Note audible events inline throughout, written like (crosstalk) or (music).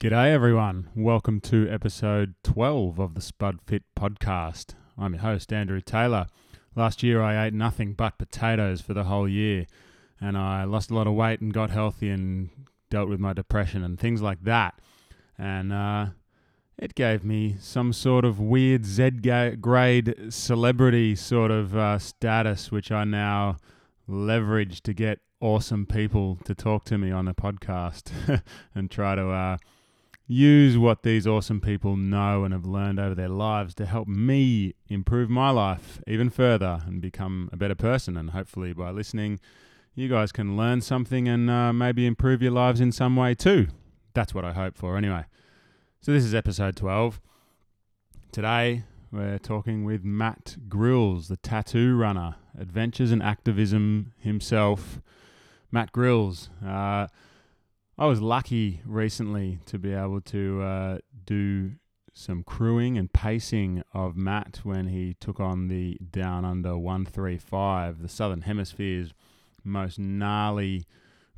G'day, everyone. Welcome to episode 12 of the Spud Fit podcast. I'm your host, Andrew Taylor. Last year, I ate nothing but potatoes for the whole year, and I lost a lot of weight and got healthy and dealt with my depression and things like that. And uh, it gave me some sort of weird Z grade celebrity sort of uh, status, which I now leverage to get awesome people to talk to me on a podcast (laughs) and try to uh, use what these awesome people know and have learned over their lives to help me improve my life even further and become a better person. And hopefully, by listening, you guys can learn something and uh, maybe improve your lives in some way too. That's what I hope for, anyway. So, this is episode 12. Today, we're talking with Matt Grills, the tattoo runner, adventures and activism himself. Matt Grills. Uh, I was lucky recently to be able to uh, do some crewing and pacing of Matt when he took on the Down Under 135, the Southern Hemisphere's most gnarly,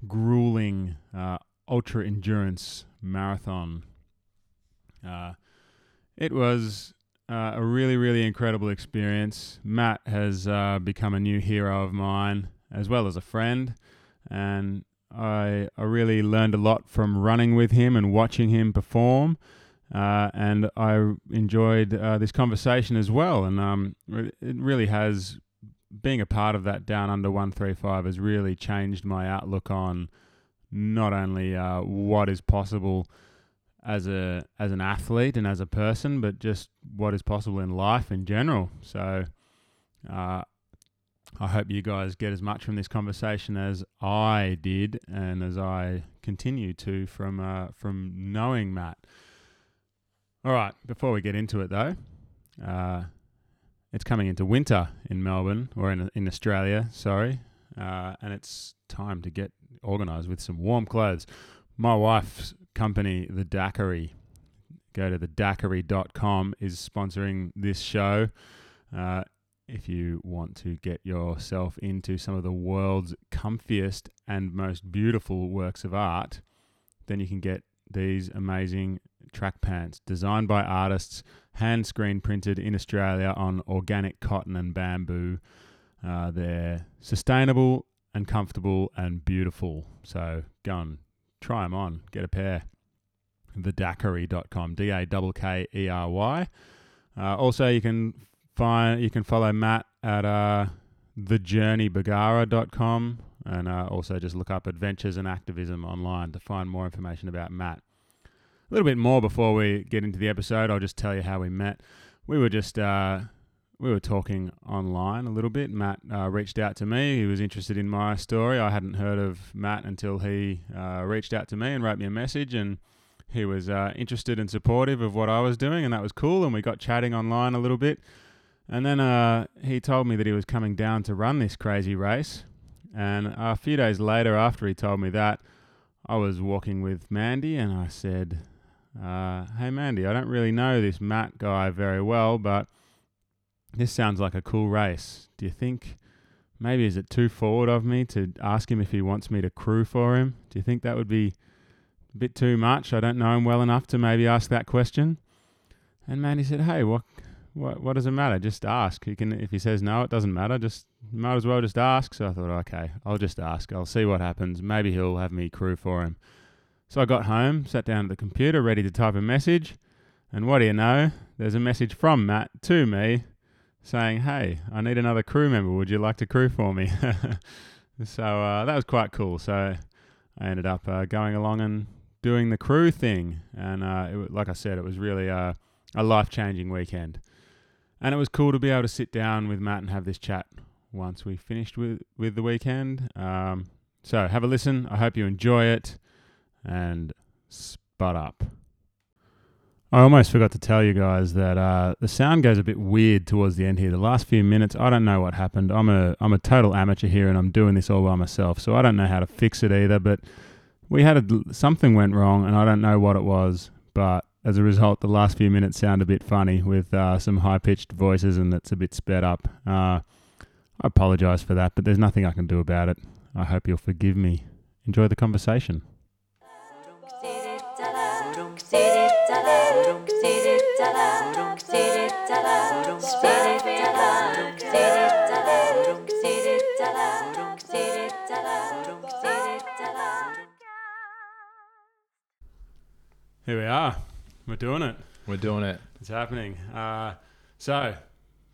grueling uh, ultra endurance marathon. Uh, it was uh, a really, really incredible experience. Matt has uh, become a new hero of mine, as well as a friend, and I, I really learned a lot from running with him and watching him perform. Uh, and I enjoyed uh, this conversation as well. And um, it really has, being a part of that Down Under 135 has really changed my outlook on not only uh, what is possible as a as an athlete and as a person, but just what is possible in life in general. So uh, I hope you guys get as much from this conversation as I did, and as I continue to from uh, from knowing Matt. All right, before we get into it though, uh, it's coming into winter in Melbourne or in in Australia. Sorry, uh, and it's time to get organised with some warm clothes. My wife's company, the Dakkery, go to the dakkery.com, is sponsoring this show. Uh, if you want to get yourself into some of the world's comfiest and most beautiful works of art, then you can get these amazing track pants designed by artists, hand screen printed in Australia on organic cotton and bamboo. Uh, they're sustainable and comfortable and beautiful. So go and try them on. Get a pair. TheDakkery.com, D A K K E R Y. Uh, also, you can find you can follow Matt at uh, thejourneybargara.com and uh, also just look up adventures and activism online to find more information about Matt. A little bit more before we get into the episode, I'll just tell you how we met. We were just uh, we were talking online a little bit. Matt uh, reached out to me. He was interested in my story. I hadn't heard of Matt until he uh, reached out to me and wrote me a message and he was uh, interested and supportive of what I was doing, and that was cool. And we got chatting online a little bit. And then uh, he told me that he was coming down to run this crazy race. And a few days later, after he told me that, I was walking with Mandy and I said, uh, Hey, Mandy, I don't really know this Matt guy very well, but this sounds like a cool race. Do you think maybe is it too forward of me to ask him if he wants me to crew for him? Do you think that would be a bit too much? I don't know him well enough to maybe ask that question. And Mandy said, Hey, what what what does it matter? Just ask. He can if he says no, it doesn't matter. Just might as well just ask. So I thought, okay, I'll just ask. I'll see what happens. Maybe he'll have me crew for him. So I got home, sat down at the computer, ready to type a message, and what do you know? There's a message from Matt to me saying, "Hey, I need another crew member. Would you like to crew for me?" (laughs) so uh, that was quite cool. So I ended up uh, going along and doing the crew thing, and uh, it, like I said, it was really a life changing weekend. And it was cool to be able to sit down with Matt and have this chat once we finished with, with the weekend. Um, so have a listen. I hope you enjoy it and spud up. I almost forgot to tell you guys that uh, the sound goes a bit weird towards the end here. The last few minutes, I don't know what happened. I'm a I'm a total amateur here, and I'm doing this all by myself, so I don't know how to fix it either. But we had a, something went wrong, and I don't know what it was. But as a result, the last few minutes sound a bit funny with uh, some high pitched voices and it's a bit sped up. Uh, I apologize for that, but there's nothing I can do about it. I hope you'll forgive me. Enjoy the conversation. Here we are. We're doing it. We're doing it. It's happening. Uh, so,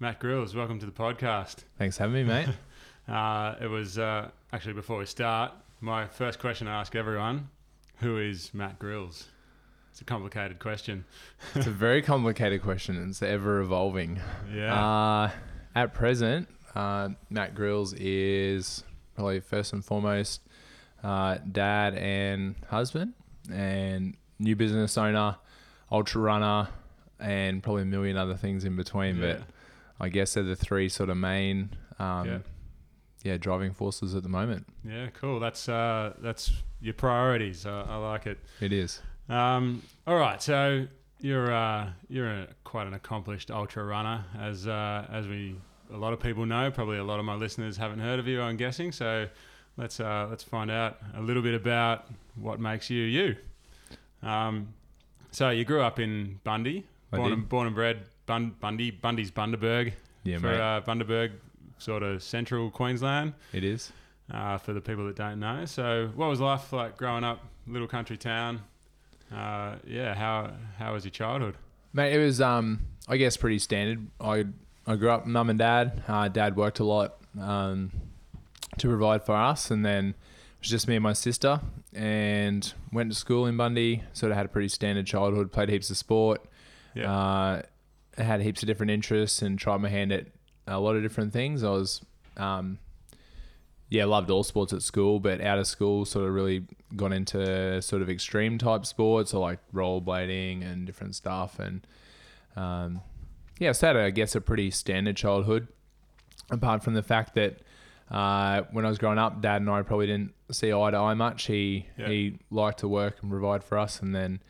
Matt Grills, welcome to the podcast. Thanks for having me, mate. (laughs) Uh, it was uh, actually before we start, my first question I ask everyone who is Matt Grills? It's a complicated question. it's a very complicated question. It's ever evolving. Yeah. Uh, at present, uh, Matt Grills is probably first and foremost uh, dad and husband, and new business owner, ultra runner, and probably a million other things in between. Yeah. But I guess they're the three sort of main, um, Yeah. yeah. driving forces at the moment. yeah, cool. That's uh, that's your priorities. Uh, I like it. It is. Um, all right, so you're uh, you're a, quite an accomplished ultra runner, as uh, as we a lot of people know. Probably a lot of my listeners haven't heard of you. I'm guessing. So let's uh, let's find out a little bit about what makes you you. Um, so you grew up in Bundy, I born did. and born and bred Bun- Bundy, Bundy's Bundaberg Yeah, for mate. uh, Bundaberg, sort of central Queensland it is. uh, for the people that don't know. So, what was life like growing up, little country town? Uh, yeah, how how was your childhood? Mate, it was um I guess pretty standard. I I grew up mum and dad. Uh, dad worked a lot um, to provide for us, and then was just me and my sister. And went to school in Bundy. Sort of had a pretty standard childhood. Played heaps of sport. Yeah, Uh, had heaps of different interests and tried my hand at a lot of different things. I was um, yeah, loved all sports at school, but out of school, sort of really got into sort of extreme type sports, so like rollerblading and different stuff. And um, yeah, so I had, I guess, a pretty standard childhood. Apart from the fact that uh, when I was growing up, Dad and I probably didn't see eye to eye much. He Yeah. he liked to work and provide for us, and then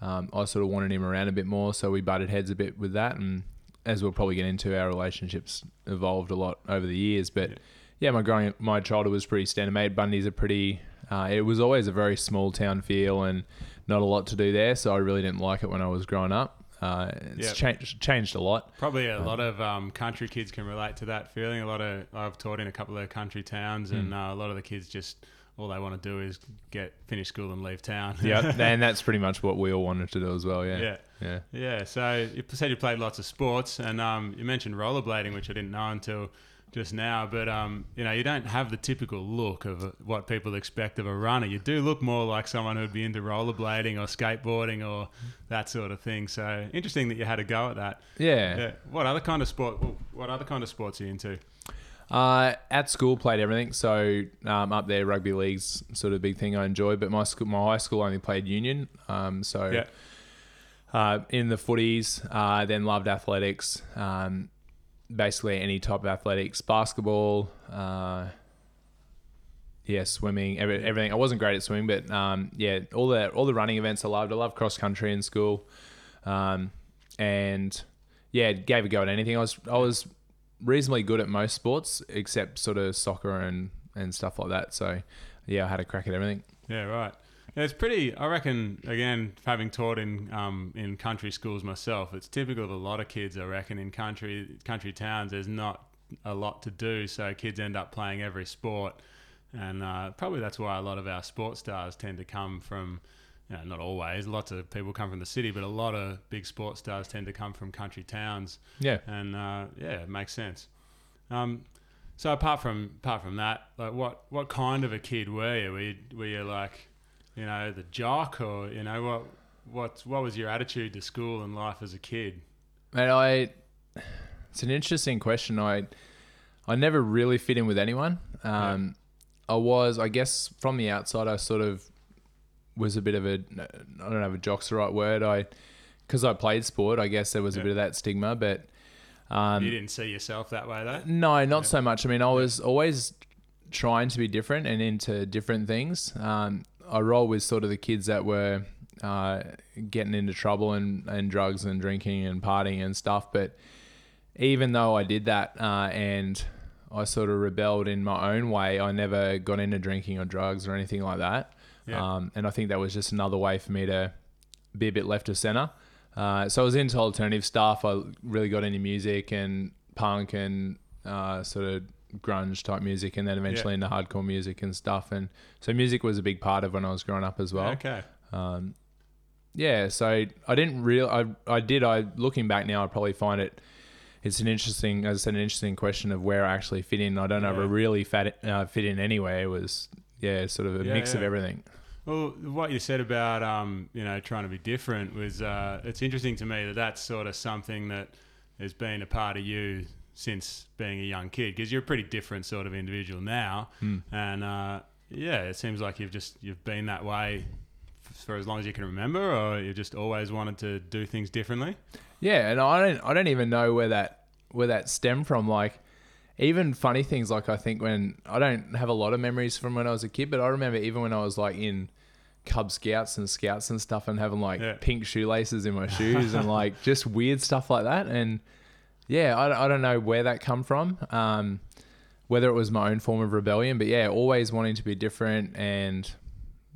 um, I sort of wanted him around a bit more, so we butted heads a bit with that. And as we'll probably get into, our relationships evolved a lot over the years. But Yeah. yeah, my growing my childhood was pretty standard. Made Bundy's a pretty. Uh, it was always a very small town feel and not a lot to do there, so I really didn't like it when I was growing up. Uh, it's Yeah. changed changed a lot. probably a lot of um, country kids can relate to that feeling. A lot of I've taught in a couple of country towns, and uh, a lot of the kids just all they want to do is get finish school and leave town. Yeah, (laughs) and that's pretty much what we all wanted to do as well. Yeah, yeah. yeah. Yeah, so you said you played lots of sports, and um, you mentioned rollerblading, which I didn't know until just now. But um, you know, you don't have the typical look of uh, what people expect of a runner. You do look more like someone who'd be into rollerblading or skateboarding or that sort of thing. So interesting that you had a go at that. yeah. Yeah. What other kind of sport? What other kind of sports are you into? Uh, at school, played everything. So um, up there, rugby league's sort of big thing I enjoy. But my school, my high school only played union. Um, so Yeah. uh, in the footies, uh, then loved athletics. Um, basically any type of athletics, basketball. Uh, yeah, swimming, every, everything. I wasn't great at swimming, but um, yeah, all the all the running events I loved. I loved cross country in school, um, and yeah, gave a go at anything. I was I was reasonably good at most sports except sort of soccer and and stuff like that. So yeah, I had a crack at everything. Yeah, right. Yeah, it's pretty. I reckon. Again, having taught in um, in country schools myself, it's typical of a lot of kids. I reckon in country country towns, there's not a lot to do, so kids end up playing every sport, and uh, probably that's why a lot of our sports stars tend to come from. You know, not always. Lots of people come from the city, but a lot of big sports stars tend to come from country towns Yeah. and uh, yeah, it makes sense. Um, so apart from apart from that, like what what kind of a kid were you? Were you, were you like, you know, the jock, or you know what what what was your attitude to school and life as a kid? Mate, I. It's an interesting question. I, I never really fit in with anyone. Um, I was, I guess, from the outside, I sort of was a bit of a. I don't know if a jock's the right word. I, because I played sport, I guess there was Yeah. a bit of that stigma, but. Um, you didn't see yourself that way, though. no, not so much. I mean, I was always trying to be different and into different things. Um, I roll with sort of the kids that were uh, getting into trouble and, and drugs and drinking and partying and stuff. But even though I did that uh, and I sort of rebelled in my own way, I never got into drinking or drugs or anything like that. Yeah. Um, and I think that was just another way for me to be a bit left of center. Uh, so I was into alternative stuff. I really got into music and punk and uh, sort of grunge type music, and then eventually into hardcore music and stuff. And so music was a big part of when I was growing up as well. okay. Um, yeah, so I didn't real I I did I looking back now I probably find it it's an interesting as I said an interesting question of where I actually fit in. I don't know if I Yeah. really fat, uh, fit in anywhere. It was yeah, sort of a Yeah, mix of everything. Well, what you said about um, you know trying to be different was uh, it's interesting to me that that's sort of something that has been a part of you since being a young kid because you're a pretty different sort of individual now, Hmm. and uh, yeah, it seems like you've just you've been that way for as long as you can remember, or you've just always wanted to do things differently. Yeah, and I don't I don't even know where that where that stemmed from. Like even funny things like I think when I don't have a lot of memories from when I was a kid, but I remember even when I was like in Cub Scouts and Scouts and stuff and having like Yeah. pink shoelaces in my shoes and like just weird stuff like that. And yeah, I, I don't know where that come from. Um, whether it was my own form of rebellion, but yeah, always wanting to be different and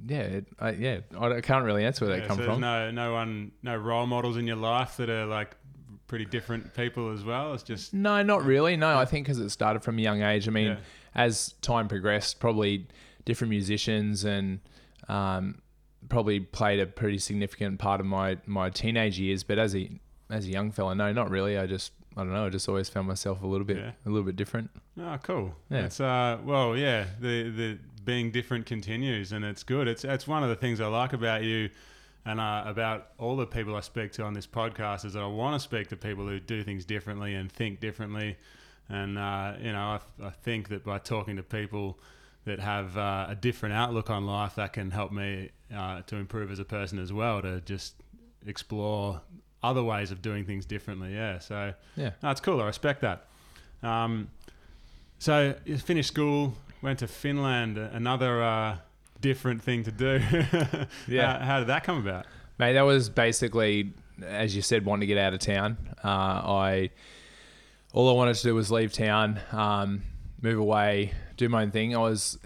yeah, it, I, yeah, I can't really answer where Yeah, that come so from. no no one no role models in your life that are like pretty different people as well. It's just No, not really. No, I think because it started from a young age. I mean, Yeah. as time progressed, probably different musicians and um, probably played a pretty significant part of my my teenage years. But as a as a young fella, no, not really. I just I don't know. I just always found myself a little bit Yeah. a little bit different. Oh, cool. Yeah. It's uh, well, yeah. The the being different continues, and it's good. It's it's one of the things I like about you, and uh, about all the people I speak to on this podcast is that I want to speak to people who do things differently and think differently, and uh, you know, I, I think that by talking to people that have uh, a different outlook on life, that can help me uh, to improve as a person as well. To just explore other ways of doing things differently. Yeah. So Yeah. no, cool. I respect that. Um, so you finished school, went to Finland. Another uh, different thing to do. (laughs) Yeah. How, how did that come about? Mate, that was basically, as you said, wanting to get out of town. Uh, I all I wanted to do was leave town, um, move away, do my own thing. I was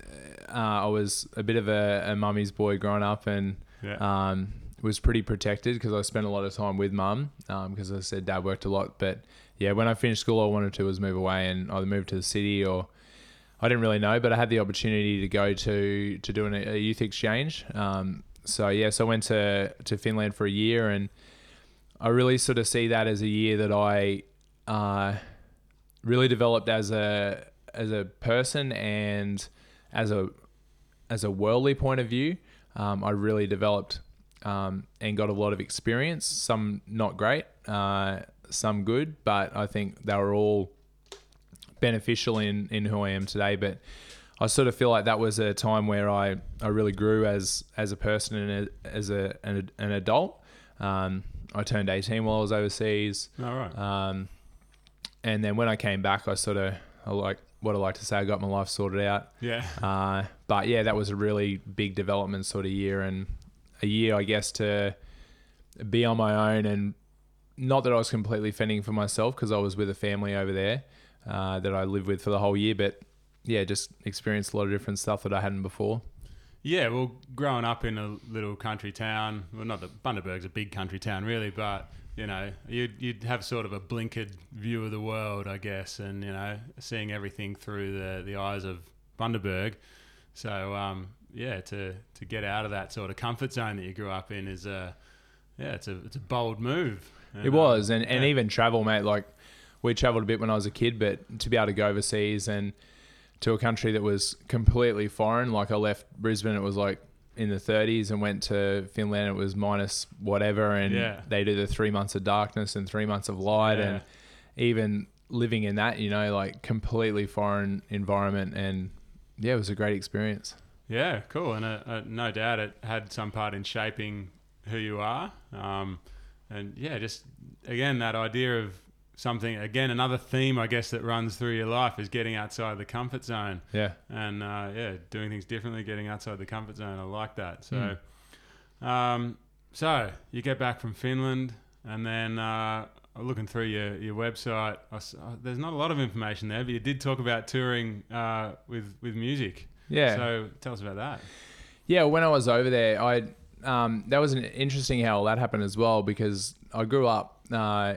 uh, I was a bit of a, a mummy's boy growing up, and Yeah. um, was pretty protected because I spent a lot of time with mum. Because I said dad worked a lot, but yeah, when I finished school, all I wanted to was move away and either move to the city or I didn't really know, but I had the opportunity to go to to do an, a youth exchange. Um, so yeah, so I went to to Finland for a year, and I really sort of see that as a year that I uh, really developed as a as a person and as a as a worldly point of view. Um, I really developed um, and got a lot of experience. Some not great, uh, some good, but I think they were all beneficial in in who I am today. But I sort of feel like that was a time where I, I really grew as as a person and a, as a an, an adult. Um, I turned 18 while I was overseas. All right. Um, and then when I came back, I sort of, I like what I like to say, I got my life sorted out. yeah. Uh, but yeah, that was a really big development sort of year and a year, I guess, to be on my own and not that I was completely fending for myself because I was with a family over there uh, that I lived with for the whole year, but yeah, just experienced a lot of different stuff that I hadn't before. Yeah, well, growing up in a little country town, well, not that Bundaberg's a big country town, really, but you know, you'd you'd have sort of a blinkered view of the world, I guess, and you know, seeing everything through the the eyes of Bundaberg. So, um, yeah, to to get out of that sort of comfort zone that you grew up in is a yeah, it's a it's a bold move. And, It was, and, and yeah. even travel, mate. Like we traveled a bit when I was a kid, but to be able to go overseas and to a country that was completely foreign, like I left Brisbane, it was like in the 30s, and went to Finland, it was minus whatever, and Yeah. they do the three months of darkness and three months of light, Yeah. and even living in that, you know, like completely foreign environment, and yeah, it was a great experience. Yeah, cool, and uh, uh, no doubt it had some part in shaping who you are. Um, and yeah, just again that idea of something. Again, another theme I guess that runs through your life is getting outside the comfort zone, Yeah, and uh, yeah, doing things differently, getting outside the comfort zone. I like that. So, um, so you get back from Finland, and then. Uh, Looking through your, your website, I uh, there's not a lot of information there, but you did talk about touring uh, with with music. Yeah. So tell us about that. Yeah, when I was over there, I um, that was an interesting how that happened as well because I grew up. Uh,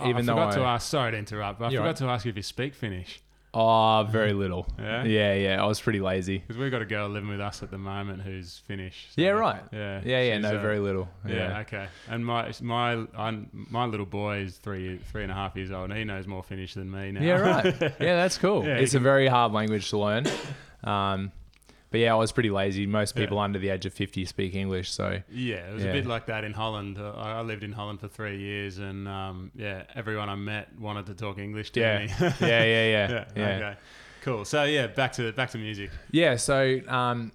Oh, even I though forgot I, to ask. Sorry to interrupt. But I forgot right. to ask you if you speak Finnish. Oh, very little. Yeah? yeah, yeah. I was pretty lazy. Because we've got a girl living with us at the moment who's Finnish. so- Yeah, right. Yeah. Yeah, yeah. No, uh, very little. Yeah, Yeah, okay. And my my I, my little boy is three three and a half years old, and he knows more Finnish than me now. yeah, right. (laughs) Yeah, that's cool. Yeah, it's a very hard language to learn. Um, but yeah, I was pretty lazy. Most Yeah. people under the age of fifty speak English, so yeah, it was a bit like that in Holland. Uh, I I lived in Holland for three years, and um, yeah, everyone I met wanted to talk English to Yeah. me. (laughs) yeah, yeah, yeah, (laughs) yeah, yeah. Okay. Cool. So yeah, back to back to music. Yeah, so um,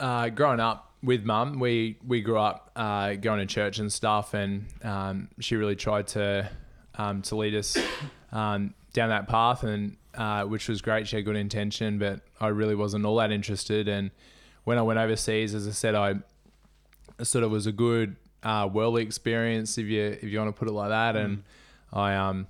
uh, growing up with mum, we we grew up uh, going to church and stuff, and um, she really tried to um, to lead us um, down that path, and uh, which was great. She had good intention, but I really wasn't all that interested. And when I went overseas, as I said, I sort of was a good uh, worldly experience, if you if you want to put it like that, and I um.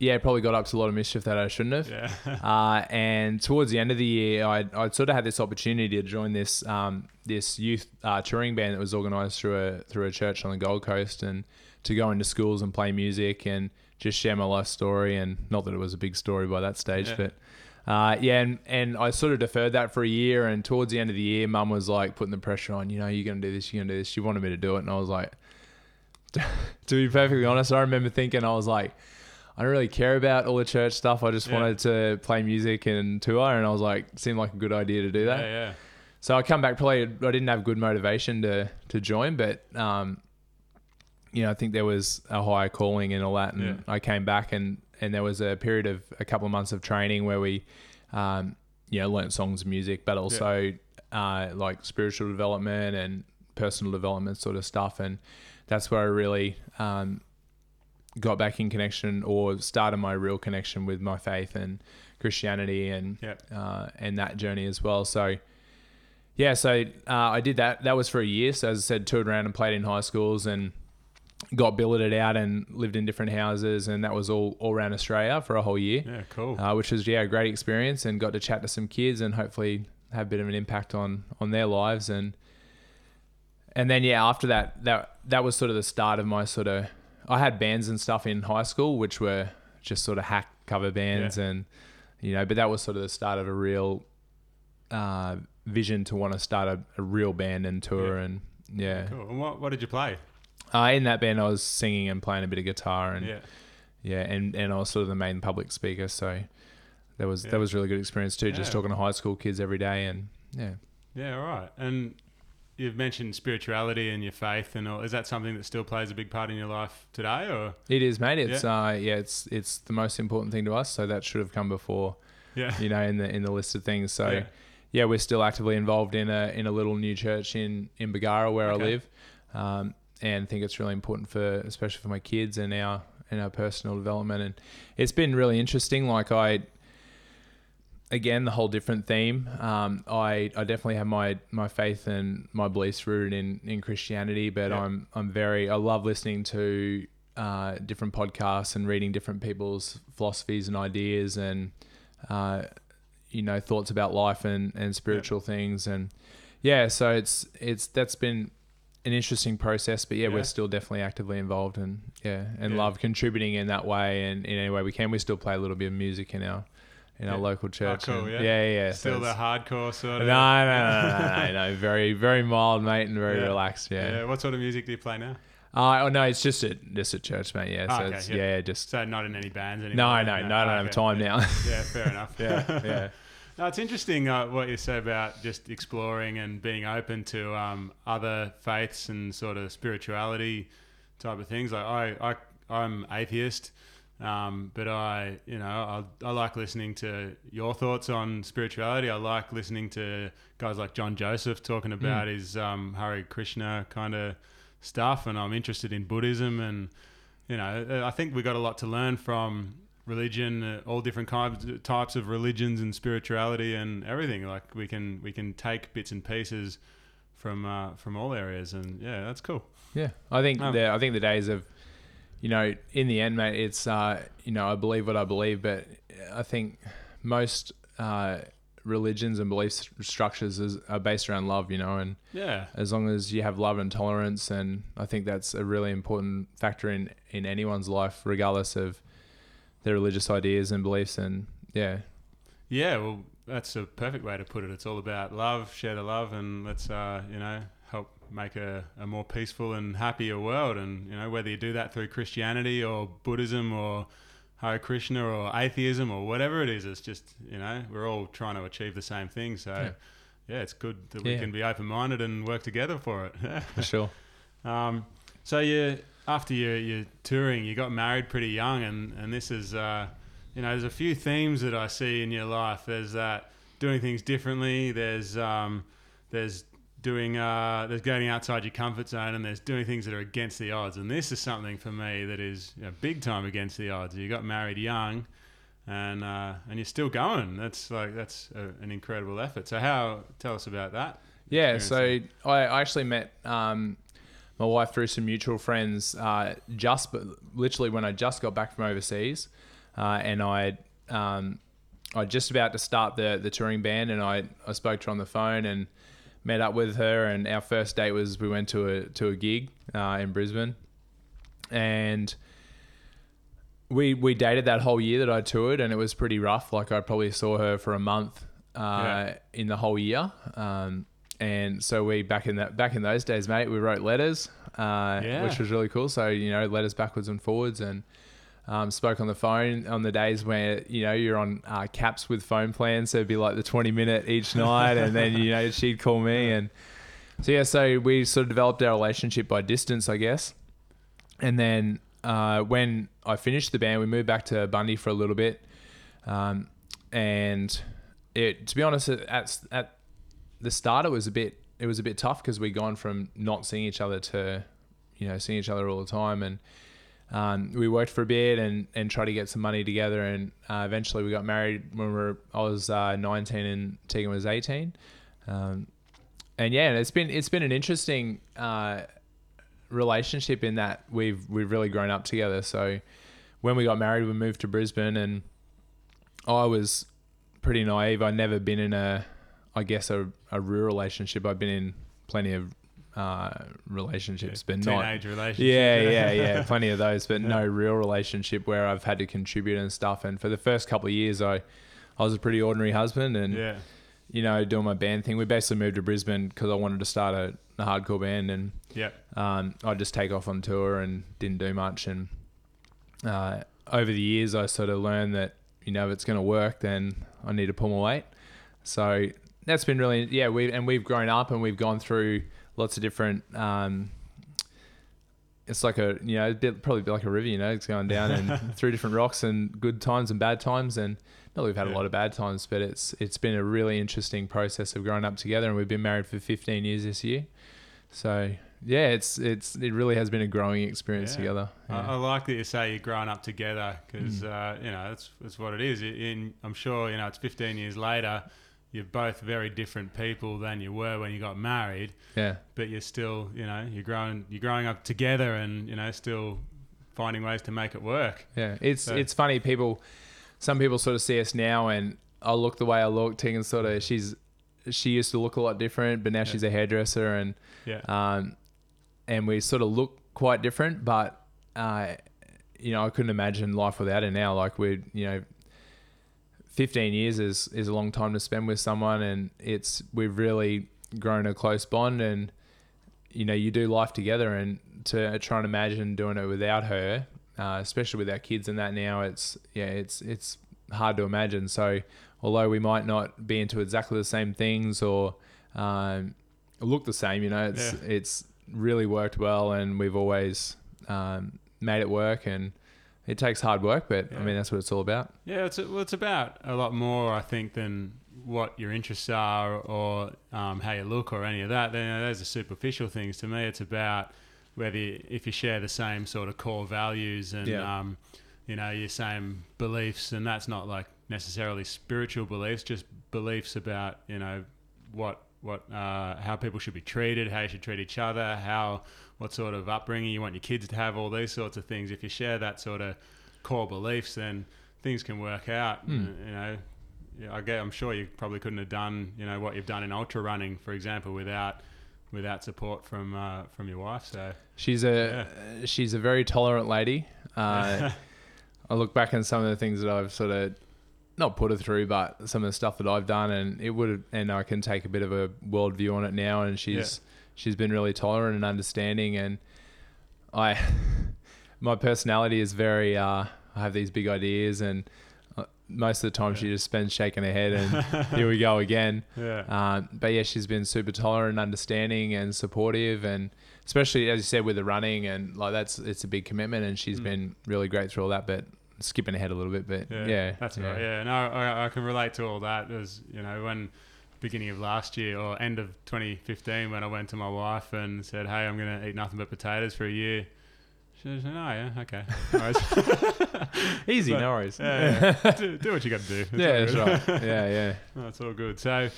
Yeah, probably got up to a lot of mischief that I shouldn't have. Yeah. (laughs) Uh, and towards the end of the year, I I sort of had this opportunity to join this um, this youth uh, touring band that was organised through a through a church on the Gold Coast, and to go into schools and play music and just share my life story. And not that it was a big story by that stage, Yeah. but. Uh, yeah, and, and I sort of deferred that for a year, and towards the end of the year, Mum was like putting the pressure on. You know, you're gonna do this, you're gonna do this. She wanted me to do it, and I was like, (laughs) to be perfectly honest, I remember thinking I was like, I don't really care about all the church stuff. I just Yeah. wanted to play music and tour, and I was like, seemed like a good idea to do that. Yeah, yeah. So I come back. Probably I didn't have good motivation to to join, but um, you know, I think there was a higher calling and all that, and Yeah. I came back and and there was a period of a couple of months of training where we, um, you know, learnt songs and music, but also uh, like spiritual development and personal development sort of stuff, and that's where I really um, got back in connection or started my real connection with my faith and Christianity and Yep. uh, and that journey as well. So yeah, so uh, I did that. That was for a year. So as I said, toured around and played in high schools and got billeted out and lived in different houses, and that was all all around Australia for a whole year, Yeah, cool. uh, which was yeah a great experience and got to chat to some kids and hopefully have a bit of an impact on on their lives and and then yeah after that that that was sort of the start of my sort of I had bands and stuff in high school which were just sort of hack cover bands and you know but that was sort of the start of a real uh, vision to want to start a, a real band and tour Yeah. and yeah Cool. And what what did you play? Uh, in that band I was singing and playing a bit of guitar and Yeah. yeah, and, and I was sort of the main public speaker, so that was Yeah. that was a really good experience too. Just Yeah. talking to high school kids every day, and yeah, Yeah, all right. And you've mentioned spirituality and your faith and all. Is that something that still plays a big part in your life today or it is, mate. It's uh, yeah, it's it's the most important thing to us. So that should have come before, Yeah. you know, in the in the list of things. So Yeah. yeah, we're still actively involved in a in a little new church in in Bargara where Okay. I live, um, and I think it's really important for especially for my kids and our and our personal development. And it's been really interesting. Like I, again, the whole different theme. Um, I I definitely have my my faith and my beliefs rooted in in Christianity, but Yeah. I'm I'm very I love listening to. Uh, different podcasts and reading different people's philosophies and ideas and uh, you know thoughts about life and, and spiritual things and yeah so it's it's that's been an interesting process but yeah, Yeah. we're still definitely actively involved and yeah and Yeah. love contributing in that way and in any way we can we still play a little bit of music in our in our local church cool, and- yeah. yeah yeah, yeah. So still the hardcore sort no, of? no, no, no, no, no, no, very, very mild, mate, and very Yeah. relaxed. Yeah. Yeah. What sort of music do you play now? Uh, oh no, it's just at just at church, mate. Yeah. Ah, So okay, it's, yeah. yeah, just So not in any bands anymore? no, no, no, I don't have time yeah. now. Yeah, fair enough. (laughs) yeah, yeah. No, it's interesting uh, what you say about just exploring and being open to um, other faiths and sort of spirituality type of things. Like I, I I'm atheist, um, but I, you know, I, I like listening to your thoughts on spirituality. I like listening to guys like John Joseph talking about his um, Hare Krishna kind of stuff, and I'm interested in Buddhism and you know, I think we got a lot to learn from religion, uh, all different kinds, types of religions and spirituality and everything. Like we can we can take bits and pieces from uh, from all areas, and yeah, that's cool. Yeah, I think Um, the I think the days of, you know, in the end, mate, it's uh, you know, I believe what I believe, but I think most uh, religions and belief st- structures is, are based around love, you know, and Yeah. as long as you have love and tolerance, and I think that's a really important factor in in anyone's life, regardless of their religious ideas and beliefs, and yeah, Yeah, well, that's a perfect way to put it. It's all about love, share the love, and let's, uh, you know, help make a, a more peaceful and happier world. And, you know, whether you do that through Christianity or Buddhism or Hare Krishna or atheism or whatever it is, it's just, you know, we're all trying to achieve the same thing. So, Yeah. yeah, it's good that we Yeah. can be open minded and work together for it. (laughs) for sure. Um, so you after your your touring, you got married pretty young, and and this is uh, you know there's a few themes that I see in your life. There's that doing things differently. There's um, there's doing uh, there's going outside your comfort zone, and there's doing things that are against the odds. And this is something for me that is you know, big time against the odds. You got married young. And uh, and you're still going. That's like that's a, an incredible effort. So how? Tell us about that. Yeah, so. I I actually met um, my wife through some mutual friends uh, just but literally when I just got back from overseas, uh, and I um, I just about to start the the touring band, and I I spoke to her on the phone and met up with her, and our first date was we went to a to a gig uh, in Brisbane, and we we dated that whole year that I toured, and it was pretty rough. Like I probably saw her for a month uh, Yeah. in the whole year. Um, and so we back in that back in those days, mate, we wrote letters, uh, Yeah. which was really cool. So you know, letters backwards and forwards, and um, spoke on the phone on the days where you know you're on uh, caps with phone plans. So it'd be like the 20 minute each (laughs) night, and then you know she'd call me, and so yeah, so we sort of developed our relationship by distance, I guess. And then uh, when I finished the band, we moved back to Bundy for a little bit, um, and it to be honest, at at the start it was a bit it was a bit tough because we'd gone from not seeing each other to you know seeing each other all the time. And um, we worked for a bit and and tried to get some money together. And uh, eventually we got married when we were I was uh, 19 and Tegan was 18 um, and yeah it's been it's been an interesting uh, relationship in that we've we've really grown up together. So when we got married we moved to Brisbane and I was pretty naive. I'd never been in a I guess a, a real relationship I've been in plenty of uh, relationships but not Teenage relationship. yeah, yeah, (laughs) yeah. Plenty of those, but no real relationship where I've had to contribute and stuff. And for the first couple of years, I, I was a pretty ordinary husband, and yeah. you know, doing my band thing. We basically moved to Brisbane because I wanted to start a, a hardcore band, and Yep. um, I'd just take off on tour and didn't do much. And uh, over the years, I sort of learned that you know if it's going to work, then I need to pull my weight. So that's been really yeah. We and we've grown up and we've gone through lots of different. Um, it's like a you know bit, probably like a river, you know, it's going down and (laughs) through different rocks and good times and bad times and. Not that we've had Yeah. a lot of bad times, but it's it's been a really interesting process of growing up together, and we've been married for 15 years this year. So yeah, it's it's it really has been a growing experience Yeah. together. I, I like that you say you're growing up together because Mm. uh, you know that's that's what it is. In I'm sure you know it's 15 years later. You're both very different people than you were when you got married, yeah, but you're still you know you're growing you're growing up together and you know still finding ways to make it work. yeah. It's So- it's funny. People, some people sort of see us now, and I look the way I look. Tegan sort of she's she used to look a lot different, but now she's a hairdresser, and Yeah, um, and we sort of look quite different. But uh, you know, I couldn't imagine life without her now. Like we're, you know, fifteen years is is a long time to spend with someone, and it's we've really grown a close bond, and you know, you do life together, and to try and imagine doing it without her, uh, especially with our kids and that now, it's yeah, it's it's hard to imagine. So although we might not be into exactly the same things or um, look the same, you know, it's Yeah. it's really worked well, and we've always um, made it work, and it takes hard work, but I mean that's what it's all about. yeah. It's well, it's about a lot more, I think, than what your interests are or um, how you look or any of that. You know, those are superficial things to me. It's about whether you, if you share the same sort of core values and Yeah. um, you know your same beliefs, and that's not like necessarily spiritual beliefs, just beliefs about you know what what uh, how people should be treated, how you should treat each other, how what sort of upbringing you want your kids to have, all these sorts of things. If you share that sort of core beliefs, then things can work out. Hmm. You know, I get, I'm sure you probably couldn't have done, you know, what you've done in ultra running, for example, without without support from uh, from your wife. So She's a she's a very tolerant lady. Uh, (laughs) I look back on some of the things that I've sort of not put her through, but some of the stuff that I've done, and it would, and I can take a bit of a world view on it now. And she's she's been really tolerant and understanding, and I, (laughs) my personality is very. Uh, I have these big ideas, and uh, most of the time she just spends shaking her head, and (laughs) here we go again. yeah, Um, but yeah, she's been super tolerant, and understanding, and supportive, and especially as you said with the running, and like that's it's a big commitment, and she's Mm. been really great through all that. But skipping ahead a little bit, but yeah, yeah, that's right. Yeah, no, I, I can relate to all that. As you know, when beginning of last year or end of 2015, when I went to my wife and said, "Hey, I'm going to eat nothing but potatoes for a year." She said, "Oh yeah, okay, (laughs) (laughs) easy, But- no worries. yeah, yeah. (laughs) do, do what you got to do. It's yeah, that's right. Yeah, yeah. That's all good. So,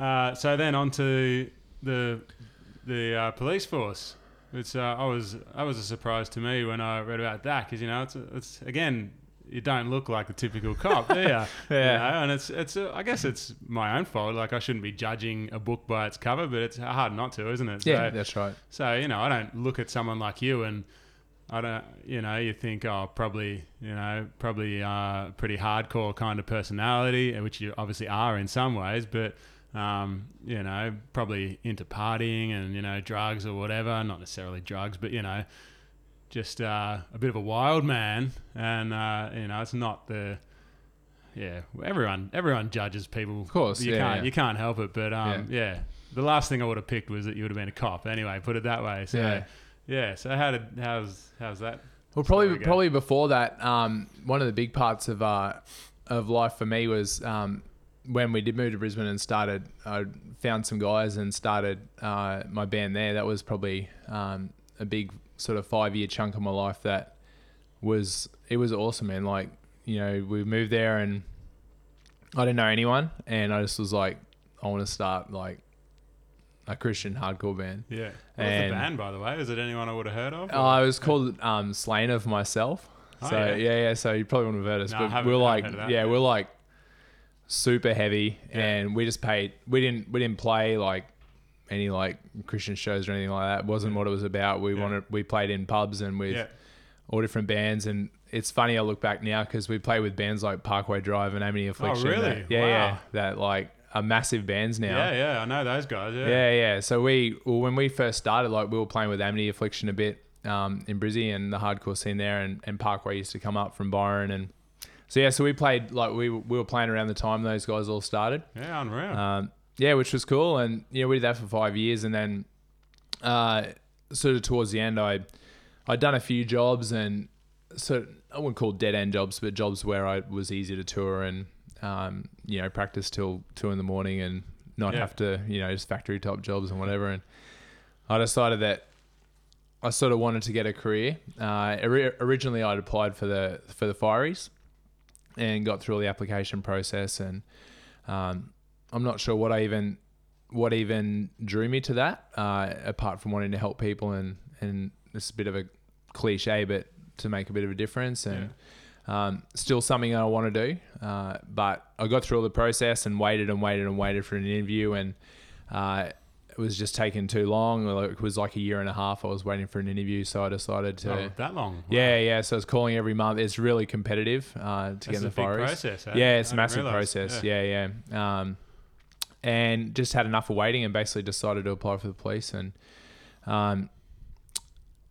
uh, so then on to the the uh, police force. It's uh, I was I was a surprise to me when I read about that because you know it's it's again you don't look like the typical cop, do (laughs) you? Yeah. You know, and it's it's uh, I guess it's my own fault. Like I shouldn't be judging a book by its cover, but it's hard not to, isn't it? Yeah, So, that's right. so you know, I don't look at someone like you and I don't, you know, you think, oh, probably, you know, probably uh, pretty hardcore kind of personality, which you obviously are in some ways, but um, you know, probably into partying and you know, drugs or whatever. Not necessarily drugs, but you know, just uh, a bit of a wild man, and uh, you know, it's not the yeah. Everyone, everyone judges people. Of course, you yeah, can't, yeah. you can't help it. But um, yeah. the last thing I would have picked was that you would have been a cop. Anyway, put it that way. So Yeah. yeah. So how did how's how's that? Well, probably probably before that, um, one of the big parts of uh, of life for me was um, when we did move to Brisbane and started. I found some guys and started uh, my band there. That was probably um, a big sort of five year chunk of my life. That was it was awesome, man. Like you know, we moved there and I didn't know anyone, and I just was like, I want to start like a Christian hardcore band. Yeah. What was the band, by the way? Is it anyone I would have heard of? Oh, I was called um, Slain of myself. Oh, so yeah. yeah. yeah, So you probably wouldn't have heard us, No, but we're like, of yeah, we're like super heavy, Yeah. and we just paid. We didn't we didn't play like any like Christian shows or anything like that. It wasn't what it was about. We Yeah. wanted we played in pubs and with yeah. all different bands, and it's funny I look back now because we play with bands like Parkway Drive and Amity Affliction. Oh, really? that- yeah, Wow. yeah, that like are massive bands now. Yeah, yeah, I know those guys. Yeah. Yeah, yeah. So we, well, when we first started, like we were playing with Amity Affliction a bit um, in Brizzy and the hardcore scene there, and, and Parkway used to come up from Byron, and so yeah, so we played like we we were playing around the time those guys all started. Yeah, unreal. Um, yeah, which was cool, and you know we did that for five years, and then uh, sort of towards the end, I I'd done a few jobs, and so I wouldn't call dead end jobs, but jobs where I was easy to tour and um, you know practice till two in the morning and not Yeah. have to you know just factory top jobs and whatever. And I decided that I sort of wanted to get a career. Uh, ori- originally, I'd applied for the for the Fireys and got through all the application process, and um, I'm not sure what I even what even drew me to that, uh, apart from wanting to help people and and it's a bit of a cliche, but to make a bit of a difference and. Um, still something that I want to do, uh, but I got through all the process and waited and waited and waited for an interview, and uh, it was just taking too long. It was like a year and a half. I was waiting for an interview, so I decided to. oh, that long. Wow. Yeah, yeah. So I was calling every month. It's really competitive uh, to That's get in a the big process. eh? Yeah, it's I a massive process. Yeah, yeah. Um, and just had enough of waiting and basically decided to apply for the police. And um,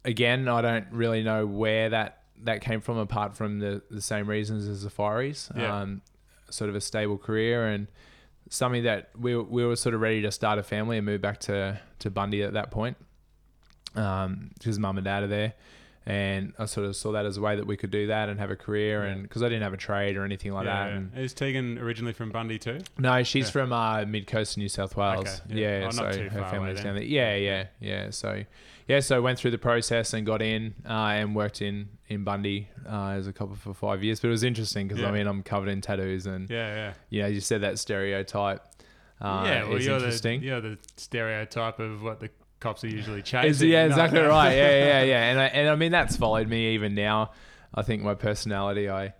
again, I don't really know where that that came from, apart from the the same reasons as the Fireys. Yeah. Um, sort of a stable career and something that we we were sort of ready to start a family and move back to to Bundy at that point. Um, because mum and dad are there. And I sort of saw that as a way that we could do that and have a career, and because I didn't have a trade or anything like yeah, that. yeah. And Is Tegan originally from Bundy too? no, she's Yeah. from uh, mid coast New South Wales. Okay, yeah. Yeah, Oh, not so too her family's down there. Yeah, yeah, yeah. So yeah, so went through the process and got in uh, and worked in in Bundy uh, as a couple for five years. But it was interesting because. I mean I'm covered in tattoos and Yeah, yeah. you know you said that stereotype. Uh, yeah, well, you're interesting. the you're the stereotype of what the cops are usually chasing. yeah, No, exactly no. right. Yeah, yeah, (laughs) yeah. And I, and I mean that's followed me even now. I think my personality, I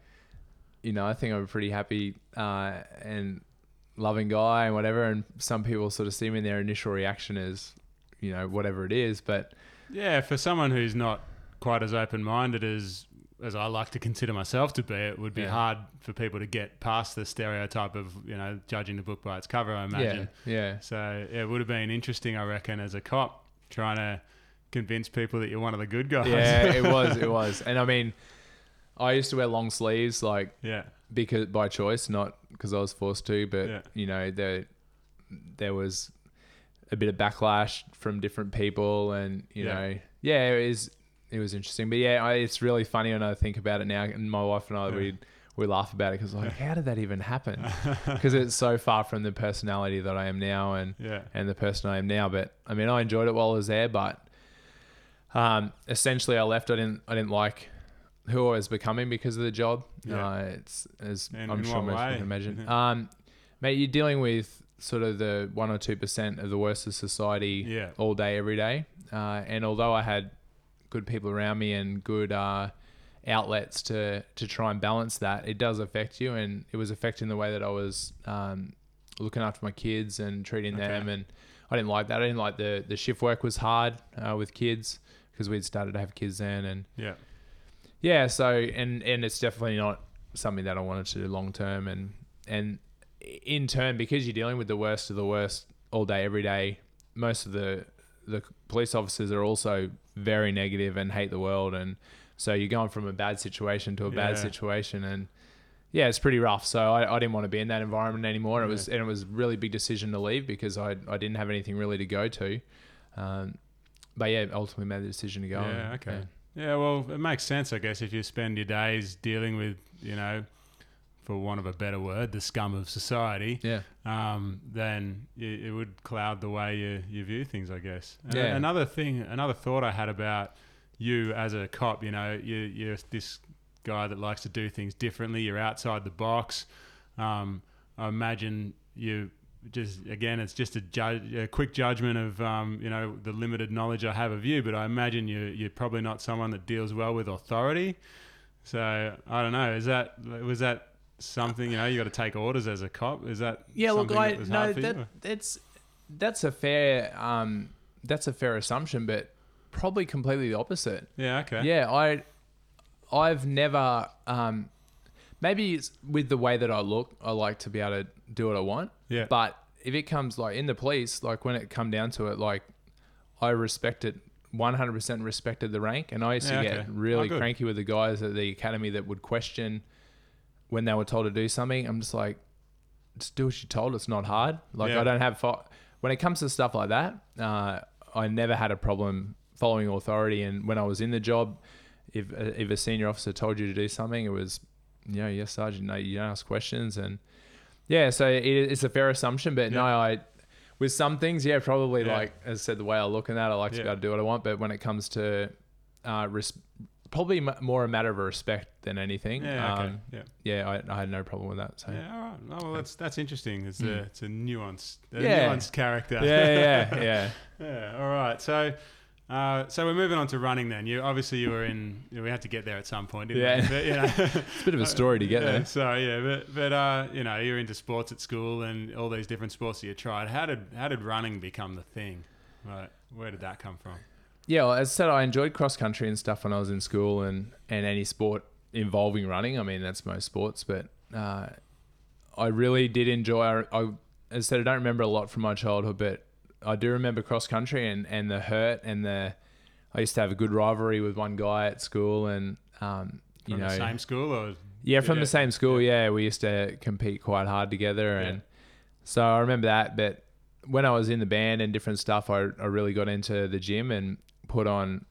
you know, I think I'm a pretty happy uh, and loving guy and whatever. And some people sort of see me and their initial reaction is, you know, whatever it is. But Yeah, for someone who's not quite as open minded as as I like to consider myself to be, it would be Yeah. hard for people to get past the stereotype of you know judging the book by its cover. I imagine. yeah, yeah. So it would have been interesting, I reckon, as a cop trying to convince people that you're one of the good guys. Yeah, it (laughs) was, it was. And I mean, I used to wear long sleeves like yeah, because by choice, not because I was forced to. But Yeah. you know, there there was a bit of backlash from different people, and you know, yeah, it was it was interesting. But yeah, I, it's really funny when I think about it now. And my wife and I, Yeah. we we laugh about it because like, how did that even happen? (laughs) Because it's so far from the personality that I am now, and yeah, and the person I am now. But I mean, I enjoyed it while I was there, but um, essentially, I left. I didn't. I didn't like who I was becoming because of the job. Yeah. Uh, it's as In- I'm sure most people can imagine. Um, mate, you're dealing with sort of the one or two percent of the worst of society yeah, all day, every day. Uh, and although I had good people around me and good uh, outlets to to try and balance that, it does affect you, and it was affecting the way that I was um, looking after my kids and treating Okay. them. And I didn't like that. I didn't like the the shift work was hard uh, with kids because we'd started to have kids then, and yeah, yeah. So and and it's definitely not something that I wanted to do long term, and and in turn because you're dealing with the worst of the worst all day, every day. Most of the the police officers are also very negative and hate the world, and so you're going from a bad situation to a bad situation, and yeah, it's pretty rough. So I, I didn't want to be in that environment anymore. It was and it was a really big decision to leave because I I didn't have anything really to go to. Um, but yeah, ultimately made the decision to go. Yeah, okay. Yeah, well, it makes sense, I guess, if you spend your days dealing with, you know, for want of a better word, the scum of society, Yeah. um, then it, it would cloud the way you, you view things, I guess. And Yeah. Another thing, another thought I had about you as a cop, you know, you, you're this guy that likes to do things differently. You're outside the box. Um, I imagine you just again, it's just a, ju- a quick judgment of um, you know the limited knowledge I have of you, but I imagine you you're probably not someone that deals well with authority. So I don't know. Is that was that something you know you got to take orders as a cop? Is that Yeah, look, I no, that that's that's a fair um that's a fair assumption, but probably completely the opposite. Yeah. Okay. Yeah, I I've never um maybe it's with the way that I look, I like to be able to do what I want. Yeah. But if it comes like in the police, like when it come down to it, like I respect it 100% respected the rank and I used Yeah, to okay. get really Oh, cranky with the guys at the academy that would question when they were told to do something. I'm just like just do what you're told. It's not hard. Like Yeah. I don't have fo- when it comes to stuff like that, uh, I never had a problem following authority and when I was in the job if if a senior officer told you to do something, it was, you know, yes, sergeant. No, you don't ask questions, and yeah, so it, it's a fair assumption. But no, I with some things, yeah, probably Yeah. like as I said, the way I look at that, I like to be able to do what I want. But when it comes to uh, res- probably m- more a matter of respect than anything. Yeah. Okay. Um, yeah. yeah, I, I had no problem with that. So Yeah, all right. Oh, well, that's that's interesting. It's Hmm. a it's a nuanced, a Yeah. nuanced character. yeah, yeah, (laughs) yeah. Yeah. All right. So, uh, so we're moving on to running. Then you obviously you were in. We had to get there at some point. Didn't Yeah. We? But, you know, (laughs) It's a bit of a story to get yeah, there. So yeah, but but uh, you know, you're into sports at school and all these different sports that you tried. How did how did running become the thing? Right. Where did that come from? Yeah, well, as I said, I enjoyed cross country and stuff when I was in school, and and any sport involving running. I mean, that's most sports, but uh, I really did enjoy. I, I, as I said, I don't remember a lot from my childhood, but I do remember cross country and and the hurt and the. I used to have a good rivalry with one guy at school, and um, you From know, the same school or yeah, from Yeah. the same school. Yeah. we used to compete quite hard together, Yeah. and so I remember that. But when I was in the band and different stuff, I, I really got into the gym and put on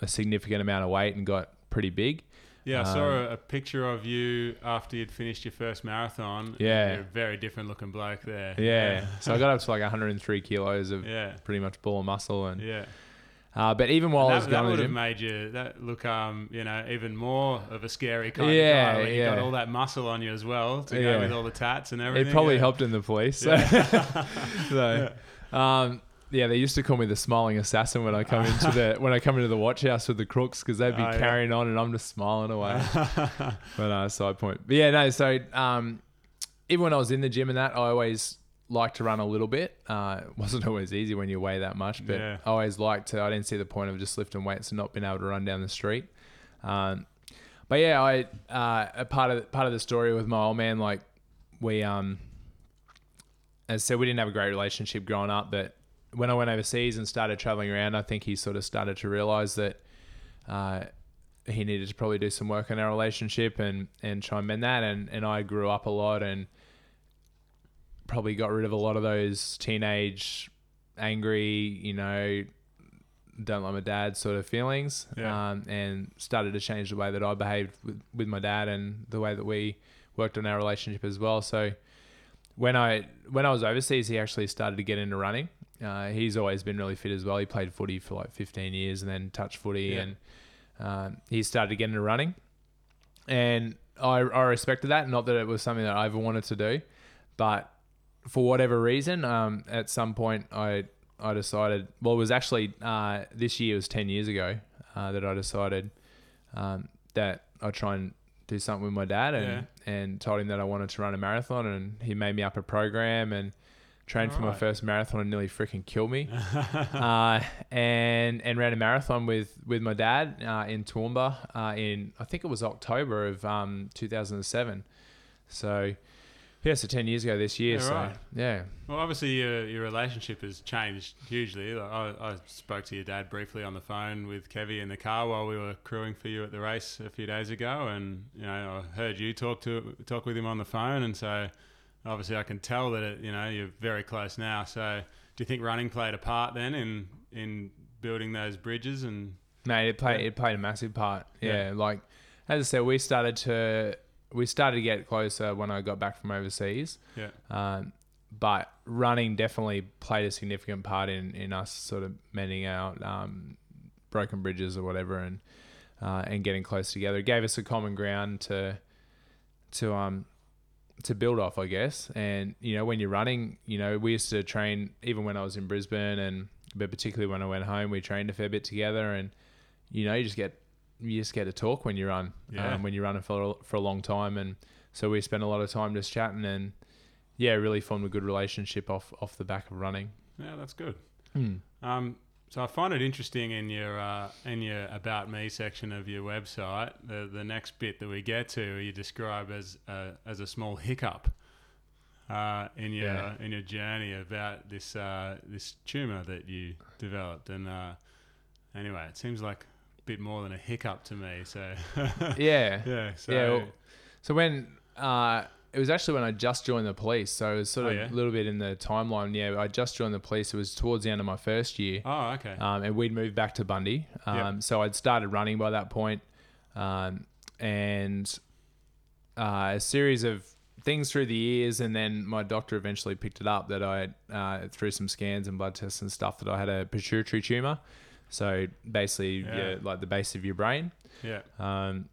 a significant amount of weight and got pretty big. Yeah, I saw Um, a, a picture of you after you'd finished your first marathon. Yeah. You're a very different looking bloke there. Yeah, so I got up to like 103 kilos of Yeah. pretty much ball and muscle, and Yeah. uh, but even while I was that, that going to would have made you that look um you know even more of a scary kind Yeah, of guy when you got all that muscle on you as well to Yeah. go with all the tats and everything. it probably yeah. helped in the police. (laughs) So, (laughs) Yeah. so, um, Yeah, they used to call me the smiling assassin when I come into the (laughs) when I come into the watch house with the crooks because they'd be Oh, yeah. carrying on and I'm just smiling away. (laughs) but uh, side point. But yeah, no. So um, even when I was in the gym and that, I always liked to run a little bit. Uh, it wasn't always easy when you weigh that much, but Yeah. I always liked to. I didn't see the point of just lifting weights and not being able to run down the street. Um, but yeah, I uh, a part of part of the story with my old man, like we um, as I said, we didn't have a great relationship growing up, but when I went overseas and started traveling around, I think he sort of started to realize that uh, he needed to probably do some work on our relationship and and try and mend that. And and I grew up a lot and probably got rid of a lot of those teenage angry, you know, don't like my dad sort of feelings, Yeah. um, and started to change the way that I behaved with, with my dad and the way that we worked on our relationship as well. So when I when I was overseas, he actually started to get into running. Uh, he's always been really fit as well. He played footy for like 15 years and then touch footy, Yeah. and um, he started getting into running. And I, I respected that. Not that it was something that I ever wanted to do, but for whatever reason, um, at some point I I decided. Well, it was actually uh, this year. It was 10 years ago uh, that I decided um, that I'd try and do something with my dad and and told him that I wanted to run a marathon and he made me up a program and trained for my first marathon and nearly freaking killed me. (laughs) uh, and and ran a marathon with with my dad uh, in Toowoomba uh, in I think it was October of um, 2007. So yeah, so 10 years ago this year. Yeah, so right. yeah, Well, obviously your your relationship has changed hugely. Like, I, I spoke to your dad briefly on the phone with Kevy in the car while we were crewing for you at the race a few days ago, and you know I heard you talk to talk with him on the phone, and so obviously I can tell that it, you know you're very close now. So do you think running played a part then in in building those bridges and Mate, it played Yeah. it played a massive part. Yeah. Yeah. like as I said, we started to we started to get closer when I got back from overseas. yeah Um, but running definitely played a significant part in, in us sort of mending out um, broken bridges or whatever, and uh, and getting close together. It gave us a common ground to to um to build off, I guess. And you know, when you're running, you know, we used to train even when I was in Brisbane, and but particularly when I went home, we trained a fair bit together, and you know, you just get you just get to talk when you run, Yeah. um, when you're running for for a long time, and so we spent a lot of time just chatting and yeah, really formed a good relationship off off the back of running. yeah that's good. Hmm. Um, so I find it interesting in your uh, in your about me section of your website, the the next bit that we get to, you describe as a, as a small hiccup uh, in your Yeah. in your journey about this uh, this tumor that you developed, and uh, anyway, it seems like a bit more than a hiccup to me. So (laughs) Yeah. yeah, so Yeah, well, So when uh, it was actually when I just joined the police, so it was sort Oh, of yeah? a little bit in the timeline. Yeah, I just joined the police. It was towards the end of my first year. oh okay, um, and we'd moved back to Bundy. Um, Yep. So I'd started running by that point, um, and uh, a series of things through the years, and then my doctor eventually picked it up that I, uh, through some scans and blood tests and stuff, that I had a pituitary tumor. So basically, Yeah. yeah, like the base of your brain. yeah, Um,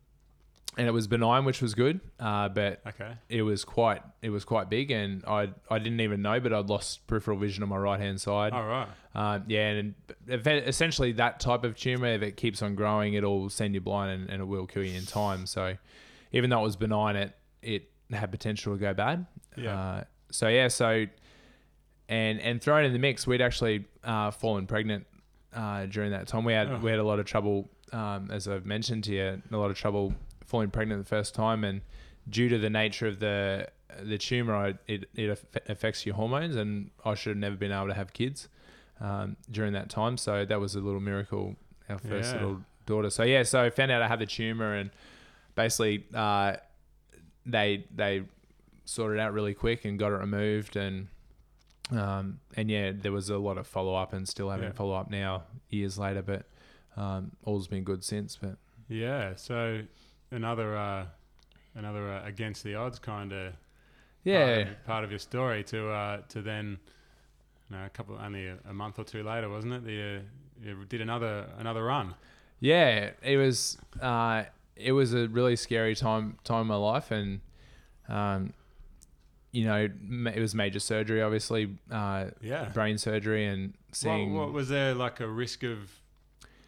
and it was benign, which was good, uh, but okay, it was quite it was quite big, and I I didn't even know, but I'd lost peripheral vision on my right hand side. all right, Um, yeah, and essentially that type of tumor, if it keeps on growing, it'll send you blind and, and it will kill you in time. So even though it was benign, it it had potential to go bad. Yeah. Uh, so yeah, so and and thrown in the mix, we'd actually uh, fallen pregnant uh, during that time. We had Oh. we had a lot of trouble, um, as I've mentioned to you, a lot of trouble falling pregnant the first time, and due to the nature of the the tumor, I, it it affects your hormones, and I should have never been able to have kids um, during that time. So that was a little miracle. Our first Yeah. little daughter. So yeah, so I found out I had the tumor, and basically uh, they they sorted it out really quick and got it removed, and um, and yeah, there was a lot of follow up, and still having Yeah. follow up now years later, but um, all's been good since. But yeah. So another uh, another uh, against the odds kind of yeah, part of, part of your story to uh, to then you know, a couple only a, a month or two later, wasn't it? The, uh, you did another another run. Yeah, it was uh, it was a really scary time time in my life, and um, you know, it was major surgery, obviously, uh, Yeah. brain surgery, and seeing. What, what was there like a risk of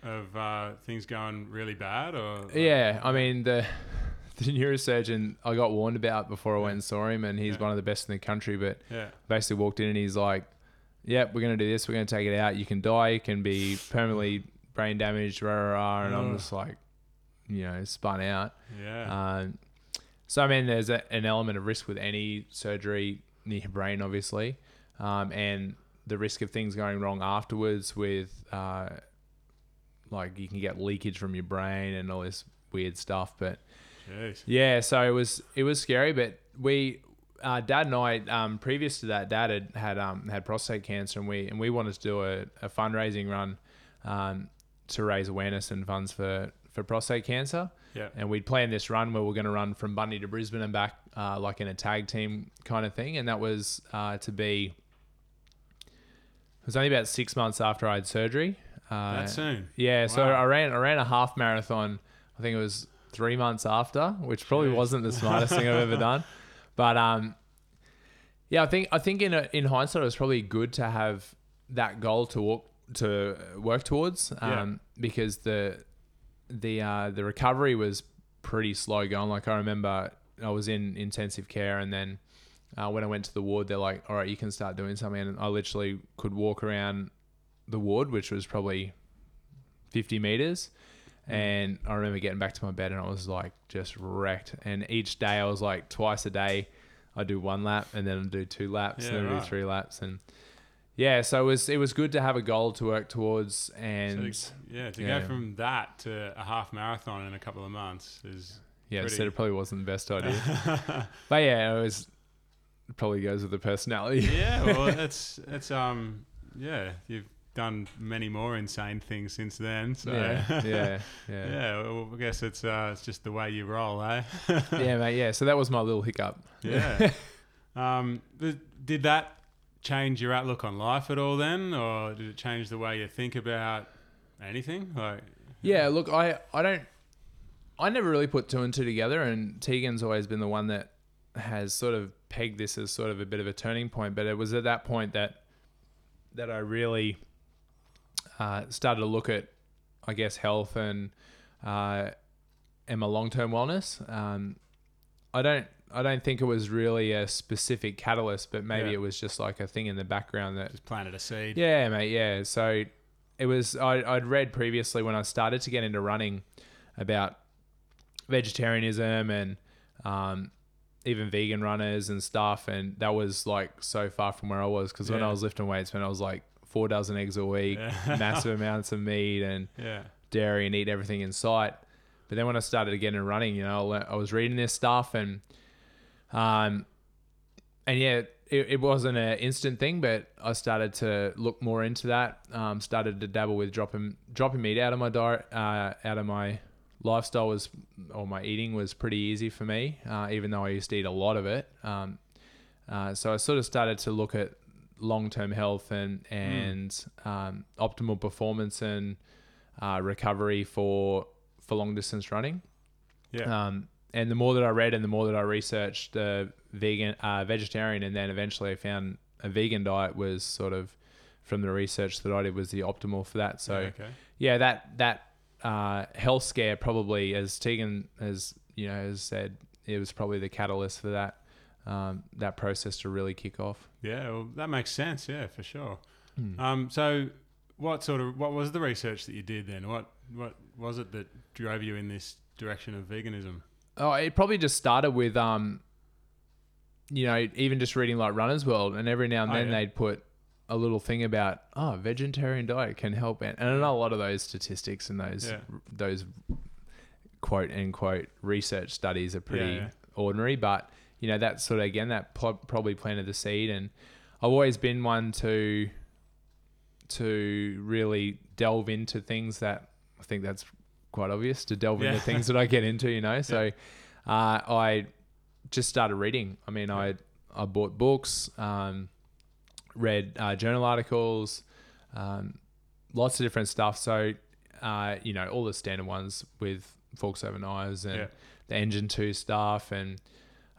of uh, things going really bad or? like- Yeah, I mean the (laughs) the neurosurgeon I got warned about before I went and saw him, and he's Yeah. one of the best in the country. But Yeah. basically walked in and he's like, "Yep, we're gonna do this. We're gonna take it out. You can die. You can be permanently brain damaged." Rah rah rah. And I'm just like, you know, spun out. Yeah. Um, so I mean, there's a, an element of risk with any surgery near your brain, obviously, um, and the risk of things going wrong afterwards. With uh, like you can get leakage from your brain and all this weird stuff. But Jeez. yeah, so it was it was scary. But we, uh, Dad and I, um, previous to that, Dad had had um, had prostate cancer, and we and we wanted to do a, a fundraising run um, to raise awareness and funds for for prostate cancer Yeah. and we'd planned this run where we're going to run from Bundy to Brisbane and back, uh, like in a tag team kind of thing. And that was uh, to be. It was only about six months after I had surgery. Uh, That soon. yeah, so I ran I ran a half marathon. I think it was three months after, which probably Jeez. wasn't the smartest thing I've ever done. (laughs) But um, yeah, I think I think in a, in hindsight, it was probably good to have that goal to walk to work towards. Um, because the the uh, the recovery was pretty slow going. Like I remember, I was in intensive care, and then uh, when I went to the ward, they're like, "All right, you can start doing something." And I literally could walk around the ward, which was probably fifty meters. And I remember getting back to my bed, and I was like just wrecked. And each day, I was like twice a day, I'd do one lap, and then I'd do two laps, and Yeah, then I right. do three laps, and yeah. So it was it was good to have a goal to work towards, So and to- yeah, to yeah. go from that to a half marathon in a couple of months is Yeah, Pretty- so it probably wasn't the best idea. (laughs) but yeah, it was it probably goes with the personality. yeah. Well, (laughs) it's it's um yeah. You've done many more insane things since then. So yeah, yeah, (laughs) yeah, yeah. Well, I guess it's uh it's just the way you roll, eh? (laughs) yeah, mate. Yeah, so that was my little hiccup. Yeah. (laughs) um, th- did that change your outlook on life at all then, or did it change the way you think about anything? Like, Yeah, look, I I don't I never really put two and two together and Tegan's always been the one that has sort of pegged this as sort of a bit of a turning point, but it was at that point that that I really uh, started to look at I guess health and uh, and my long term wellness. Um, I don't I don't think it was really a specific catalyst, but maybe Yeah. it was just like a thing in the background that just planted a seed. yeah, mate. Yeah. So it was. I, I'd read previously when I started to get into running about vegetarianism and um, even vegan runners and stuff, and that was like so far from where I was because when I was lifting weights, when I was like four dozen eggs a week, Yeah. massive (laughs) amounts of meat and Yeah. dairy, and eat everything in sight. But then when I started to get running, you know, I I was reading this stuff and, um, and yeah, it, it wasn't an instant thing, but I started to look more into that. Um, started to dabble with dropping dropping meat out of my diet, uh, out of my lifestyle was or my eating was pretty easy for me, uh, even though I used to eat a lot of it. Um, uh, so I sort of started to look at long term health and and um, optimal performance and uh, recovery for for long distance running. Yeah. Um, and the more that I read and the more that I researched the vegan, uh, vegetarian, and then eventually I found a vegan diet was sort of from the research that I did was the optimal for that. So okay. yeah, that that uh, health scare probably, as Tegan has you know has said, it was probably the catalyst for that um, that process to really kick off. Yeah. Well, that makes sense. Yeah, for sure. Hmm. Um, so what sort of what was the research that you did then? What what was it that drove you in this direction of veganism? Oh, it probably just started with um, you know, even just reading like Runner's World, and every now and Oh, then yeah. they'd put a little thing about oh, vegetarian diet can help, and, and I know a lot of those statistics and those Yeah. those quote unquote research studies are pretty yeah. ordinary, but you know that sort of again that pl- probably planted the seed, and I've always been one to to really delve into things that I think that's quite obvious to delve Yeah. into things that I get into, you know. (laughs) So uh, I just started reading. I mean, I I bought books, um, read uh, journal articles, um, lots of different stuff. So uh, you know, all the standard ones with forks over knives and Yeah. the engine two stuff, and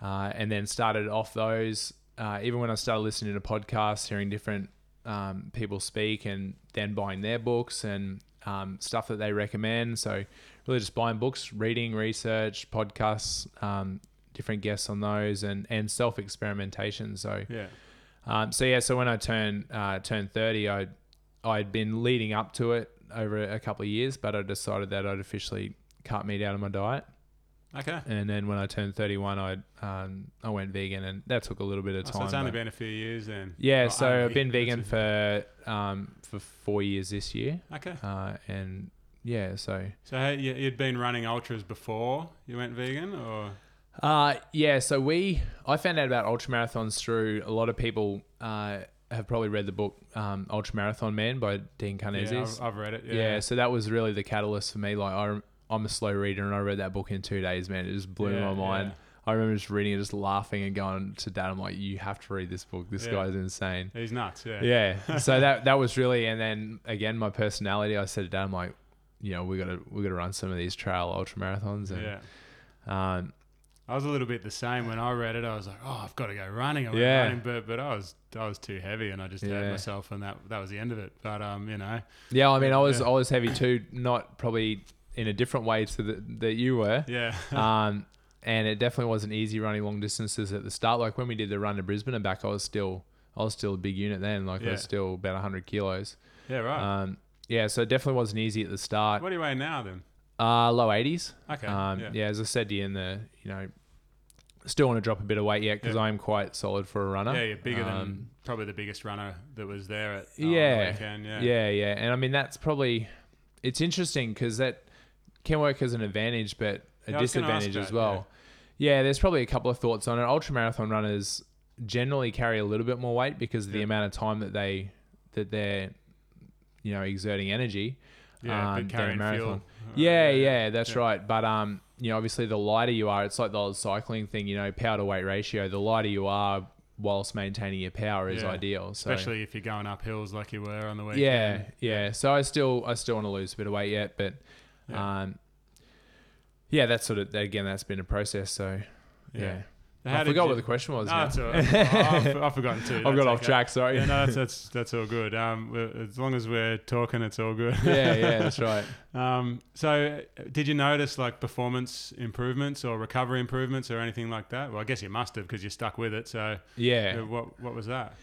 uh, and then started off those. Uh, even when I started listening to podcasts, hearing different um, people speak and then buying their books and um, stuff that they recommend. So really just buying books, reading, research, podcasts, um, different guests on those, and and self experimentation. So Yeah. um, so yeah, so when I turned uh, turned thirty, I I'd been leading up to it over a couple of years, but I decided that I'd officially cut meat out of my diet. Okay. And then when I turned thirty one, I um, I went vegan, and that took a little bit of Oh, time. so it's only been a few years then. yeah, Well, so. I've been vegan for um, for four years this year, Okay. uh, and yeah, so So hey, you, you'd been running ultras before you went vegan, or Uh, yeah, so we I found out about ultra marathons through a lot of people uh, have probably read the book um, Ultra Marathon Man by Dean yeah, I've, I've read it. yeah. Yeah. so that was really the catalyst for me. Like I, I'm a slow reader, and I read that book in two days. Man, it just blew Yeah, my mind. yeah. I remember just reading it, just laughing and going to Dad. I'm like, you have to read this book. This Yeah. guy's insane. He's nuts. Yeah. Yeah. (laughs) so that that was really, and then again, my personality. I said to Dad, I'm like, you know, we gotta we gotta run some of these trail ultra marathons, and Yeah. um, I was a little bit the same when I read it. I was like, "Oh, I've got to go running." I went Yeah. running, but but I was I was too heavy, and I just Yeah. hurt myself, and that that was the end of it. But um, you know, Yeah, I mean, I was Yeah. I was heavy too, not probably in a different way to the, that you were. yeah, (laughs) Um, and it definitely wasn't easy running long distances at the start. Like when we did the run to Brisbane and back, I was still I was still a big unit then. Like I was still about hundred kilos. yeah, right. Um, yeah, so it definitely wasn't easy at the start. what do you weigh now then? Uh, low eighties. Okay, Um, yeah. yeah. as I said to you in the, you know, still want to drop a bit of weight yet because Yeah. I'm quite solid for a runner. Yeah, you're bigger than Um, probably the biggest runner that was there at uh, Yeah. the weekend. Yeah, Yeah, yeah, and I mean that's probably it's interesting because that can work as an advantage, but a Yeah, I was gonna ask disadvantage as that, well. Yeah. there's probably a couple of thoughts on it. Ultra marathon runners generally carry a little bit more weight because of the amount of time that they that they're you know exerting energy. yeah, um, carrying a fuel. marathon. Uh, Yeah, yeah, that's yeah. right. But um, you know, obviously the lighter you are, it's like the old cycling thing. You know, power to weight ratio. The lighter you are, whilst maintaining your power, is Yeah. ideal. So, especially if you're going up hills like you were on the weekend. yeah, yeah. So I still I still want to lose a bit of weight yet, but Yeah. um, yeah, that's sort of again that's been a process. So yeah, How I forgot you- what the question was. No, now. that's all (laughs) right. I've, I've forgotten too. (laughs) I've got off okay. track. Sorry. Yeah, no, that's, (laughs) that's that's all good. Um, as long as we're talking, it's all good. yeah, yeah, that's right. Um, so, did you notice like performance improvements or recovery improvements or anything like that? Well, I guess you must have because you're stuck with it. So, Yeah. what what was that?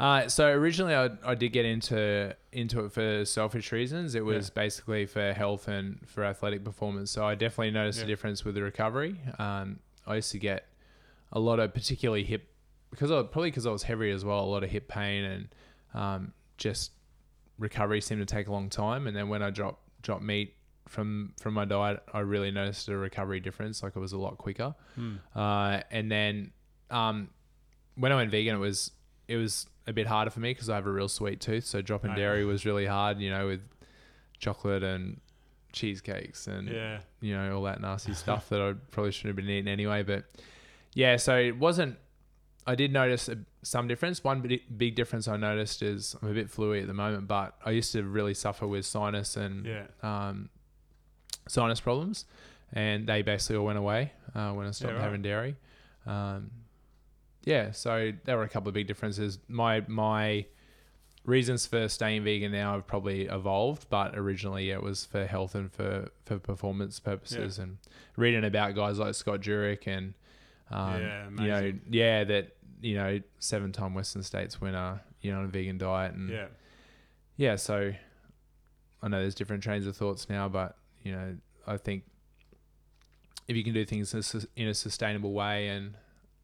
Uh, so originally, I, I did get into into it for selfish reasons. It was basically for health and for athletic performance. So I definitely noticed Yeah. a difference with the recovery. Um, I used to get a lot of particularly hip because I, probably because I was heavy as well. A lot of hip pain and um, just recovery seemed to take a long time. And then when I dropped dropped meat from from my diet, I really noticed a recovery difference. Like it was a lot quicker. Hmm. Uh, and then um, when I went vegan, it was it was a bit harder for me because I have a real sweet tooth. So dropping Oh, yeah. dairy was really hard. You know, with chocolate and cheesecakes and Yeah, you know all that nasty (laughs) stuff that I probably shouldn't have been eating anyway. But yeah, so it wasn't. I did notice a, some difference. One big, difference I noticed is I'm a bit fluey at the moment, but I used to really suffer with sinus and yeah, um, sinus problems, and they basically all went away uh, when I stopped right. having dairy. Um, yeah, so there were a couple of big differences. My my reasons for staying vegan now have probably evolved, but originally it was for health and for for performance purposes, and reading about guys like Scott Jurek and um, Yeah, you know yeah that you know seven time Western States winner, you know, on a vegan diet and yeah, yeah, so I know there's different trains of thoughts now, but you know, I think if you can do things in a sus- in a sustainable way and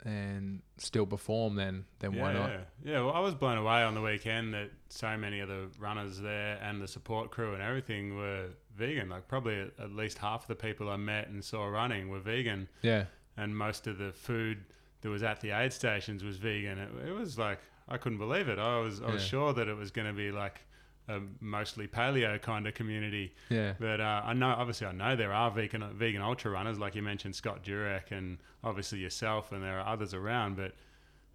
and still perform, then then yeah, why not? yeah. Yeah, well, I was blown away on the weekend that so many of the runners there and the support crew and everything were vegan. Like probably at, at least half of the people I met and saw running were vegan. Yeah, and most of the food that was at the aid stations was vegan. It, it was like I couldn't believe it. I was I was Yeah. sure that it was going to be like a mostly paleo kind of community, yeah, but uh, I know obviously I know there are vegan vegan ultra runners like you mentioned Scott Jurek and obviously yourself, and there are others around. But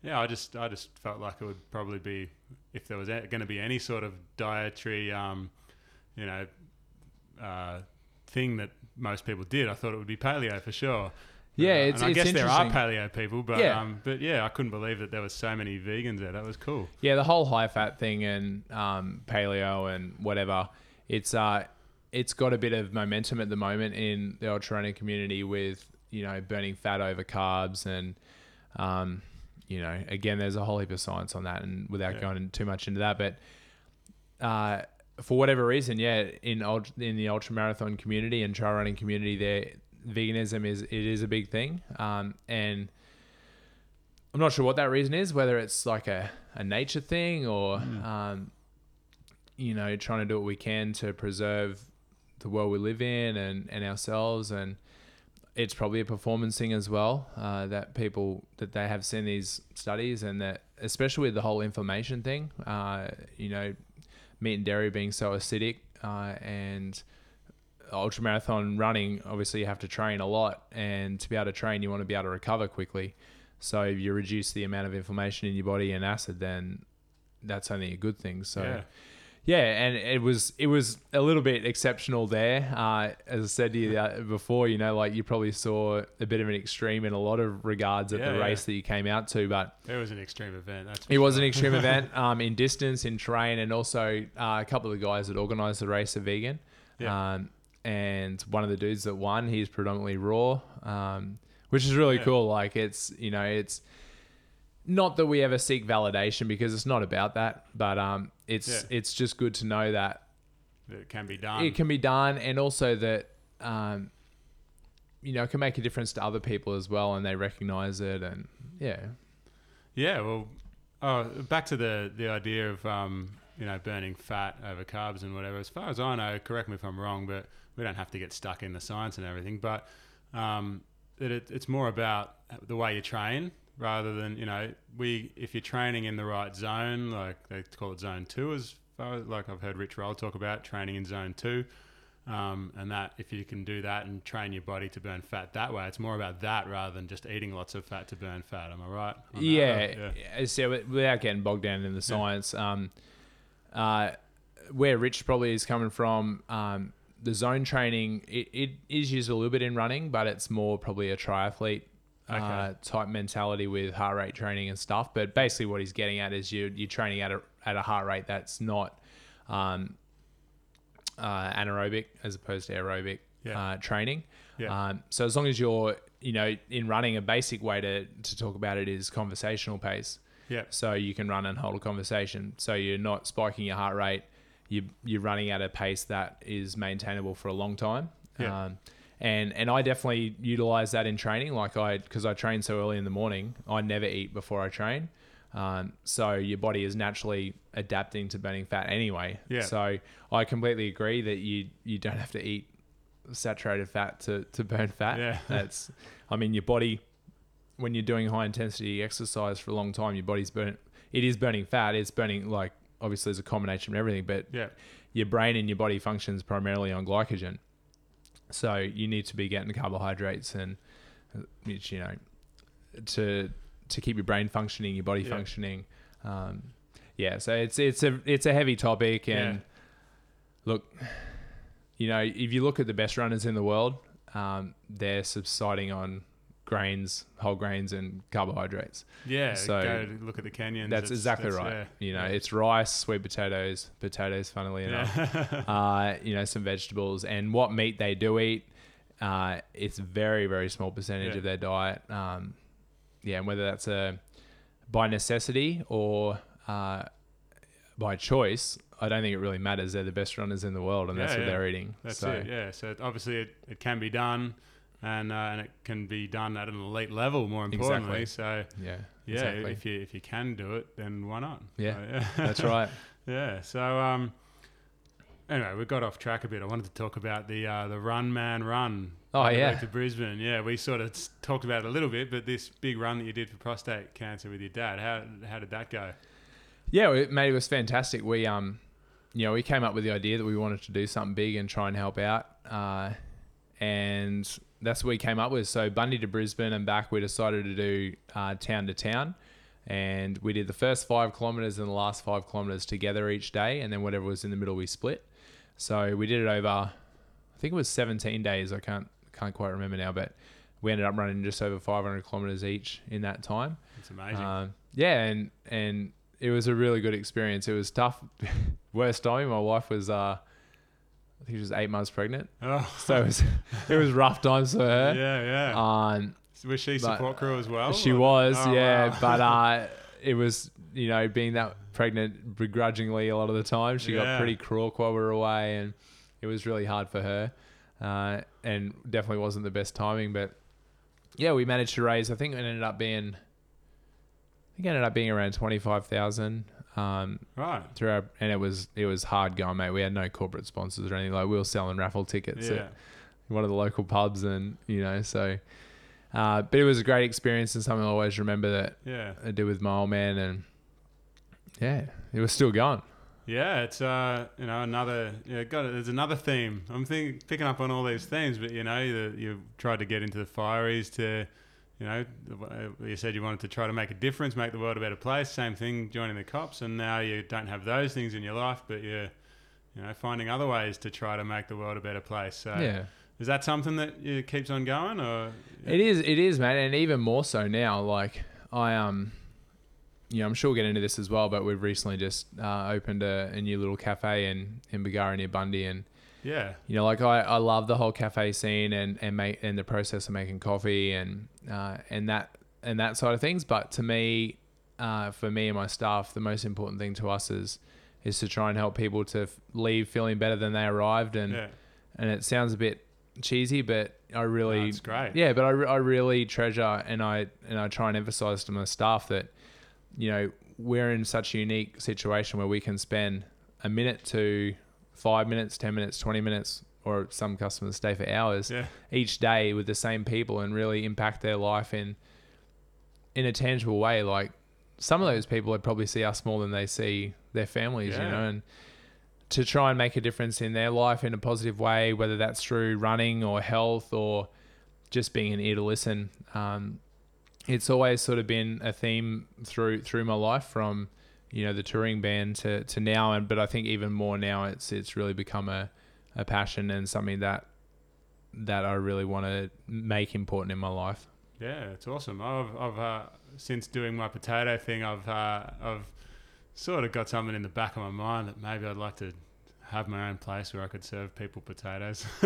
yeah, I just I just felt like it would probably be if there was going to be any sort of dietary, um, you know, uh, thing that most people did. I thought it would be paleo for sure. Yeah, Uh, it's- and I it's guess there are paleo people, but Yeah. um, but yeah, I couldn't believe that there was so many vegans there. That was cool. Yeah, the whole high fat thing and um, paleo and whatever. It's uh, it's got a bit of momentum at the moment in the ultra running community with you know burning fat over carbs and um, you know again there's a whole heap of science on that and without Yeah. going too much into that, but uh, for whatever reason, yeah, in ult- in the ultra marathon community and trail running community, there veganism is it is a big thing, um, and I'm not sure what that reason is, whether it's like a, a nature thing or, um, you know, trying to do what we can to preserve the world we live in and, and ourselves. And it's probably a performance thing as well, uh, that people, that they have seen these studies and that, especially with the whole inflammation thing, uh, you know, meat and dairy being so acidic uh, and ultra marathon running, obviously you have to train a lot. And to be able to train, you want to be able to recover quickly. So if you reduce the amount of inflammation in your body and acid, then that's only a good thing. So Yeah. yeah, and it was it was a little bit exceptional there. Uh, as I said to you before, you know, like you probably saw a bit of an extreme in a lot of regards at Yeah, the yeah. race that you came out to, but It was an extreme event. It was an extreme (laughs) event um, in distance, in terrain, and also uh, a couple of the guys that organised the race are vegan. Yeah. Um, and one of the dudes that won, he's predominantly raw, um, which is really Yeah. cool. Like it's you know it's not that we ever seek validation because it's not about that, but um, it's Yeah. it's just good to know that It can be done. it can be done, and also that um, you know it can make a difference to other people as well, and they recognise it, and yeah, Yeah, well, oh, back to the the idea of um, you know burning fat over carbs and whatever. As far as I know, correct me if I'm wrong, but we don't have to get stuck in the science and everything. But um, that it, it's more about the way you train rather than you know we if you're training in the right zone, like they call it zone two, as far as like I've heard Rich Roll talk about training in zone two. Um, and that if you can do that and train your body to burn fat that way, it's more about that rather than just eating lots of fat to burn fat. Am I right? yeah, yeah. So without getting bogged down in the science, um, uh, where Rich probably is coming from, um, the zone training it, it is used a little bit in running, but it's more probably a triathlete uh, type mentality with heart rate training and stuff. But basically, what he's getting at is you you're training at a at a heart rate that's not um, uh, anaerobic as opposed to aerobic Yeah. uh, training. Yeah. Um, so as long as you're, you know, in running, a basic way to, to talk about it is conversational pace. Yeah. So you can run and hold a conversation. So you're not spiking your heart rate. You you're running at a pace that is maintainable for a long time. Yeah. Um, and and I definitely utilize that in training. Like I because I train so early in the morning, I never eat before I train. Um, so your body is naturally adapting to burning fat anyway. Yeah. So I completely agree that you you don't have to eat saturated fat to, to burn fat. Yeah. That's I mean your body when you're doing high intensity exercise for a long time, your body's burn it is burning fat. It's burning like obviously there's a combination of everything, but Yeah. your brain and your body functions primarily on glycogen. So you need to be getting carbohydrates and which you know to to keep your brain functioning, your body Yeah. functioning. Um, yeah, so it's it's a it's a heavy topic and Yeah. look, you know, if you look at the best runners in the world, um, they're subsiding on grains, whole grains, and carbohydrates. Yeah, So- go look at the Kenyans. That's exactly that's- right. yeah. You know, it's rice, sweet potatoes, potatoes, funnily enough. Yeah. (laughs) uh, you know, some vegetables, and what meat they do eat. Uh, it's very, very small percentage Yeah. of their diet. Um, yeah, and whether that's a by necessity or uh, by choice, I don't think it really matters. They're the best runners in the world, and that's what they're eating. That's so, it. Yeah. So obviously it, it can be done, and uh, and it can be done at an elite level. More importantly, Exactly. so yeah, yeah, exactly. if you if you can do it, then why not? Yeah, Uh, yeah. (laughs) that's right. Yeah. So um, anyway, we got off track a bit. I wanted to talk about the uh, the run man run. Oh, yeah. to Brisbane. Yeah, we sort of talked about it a little bit, but this big run that you did for prostate cancer with your dad, how how did that go? Yeah, it, mate, it was fantastic. We um, you know, we came up with the idea that we wanted to do something big and try and help out, uh, and that's what we came up with. So Bundy to Brisbane and back, we decided to do uh, town to town, and we did the first five kilometers and the last five kilometers together each day, and then whatever was in the middle we split. So we did it over, I think it was 17 days. I can't can't quite remember now, but we ended up running just over 500 kilometers each in that time. It's amazing. Um, yeah, and and it was a really good experience. It was tough. (laughs) Worst time, my wife was, uh, I think she was eight months pregnant, (laughs) oh. so it was it was rough times for her. (laughs) yeah, yeah. Um, was she support crew as well? she or- was, Oh, yeah, wow. but (laughs) uh, it was you know being that pregnant begrudgingly a lot of the time. She Yeah. got pretty crook while we were away, and it was really hard for her, uh, and definitely wasn't the best timing. But yeah, we managed to raise. I think it ended up being, I think it ended up being around twenty five thousand. Um, right. through our, and it was it was hard going, mate. We had no corporate sponsors or anything. Like we were selling raffle tickets Yeah. at one of the local pubs, and you know, so. Uh, but it was a great experience and something I always remember that Yeah. I did with my old man, and yeah, it was still going. Yeah, it's uh, you know, another yeah, got it. There's another theme. I'm thinking, picking up on all these themes, but you know, you, you tried to get into the fireys to, you know, uh, you said you wanted to try to make a difference, make the world a better place. Same thing, joining the cops, and now you don't have those things in your life, but you're, you know, finding other ways to try to make the world a better place. So, yeah, is that something that you keeps on going, or it is. It is, man, and even more so now. Like I um, you know, I'm sure we'll get into this as well, but we've recently just uh, opened a, a new little cafe in in Bargara near Bundy, and yeah, you know, like I, I love the whole cafe scene and and make and the process of making coffee and uh, and that and that side of things. But to me, uh, for me and my staff, the most important thing to us is is to try and help people to f- leave feeling better than they arrived. And yeah, and it sounds a bit cheesy, but I really that's great. yeah, but I, I really treasure and I and I try and emphasize to my staff that you know we're in such a unique situation where we can spend a minute to five minutes, ten minutes, twenty minutes, or some customers stay for hours yeah, each day with the same people and really impact their life in in a tangible way. Like some of those people would probably see us more than they see their families, you know, and to try and make a difference in their life in a positive way, whether that's through running or health or just being an ear to listen. Um, it's always sort of been a theme through through my life from you know the touring band to, to now and but I think even more now it's it's really become a, a passion and something that that I really want to make important in my life. Yeah, it's awesome. I've, I've uh, since doing my potato thing, I've uh, I've sort of got something in the back of my mind that maybe I'd like to have my own place where I could serve people potatoes. (laughs)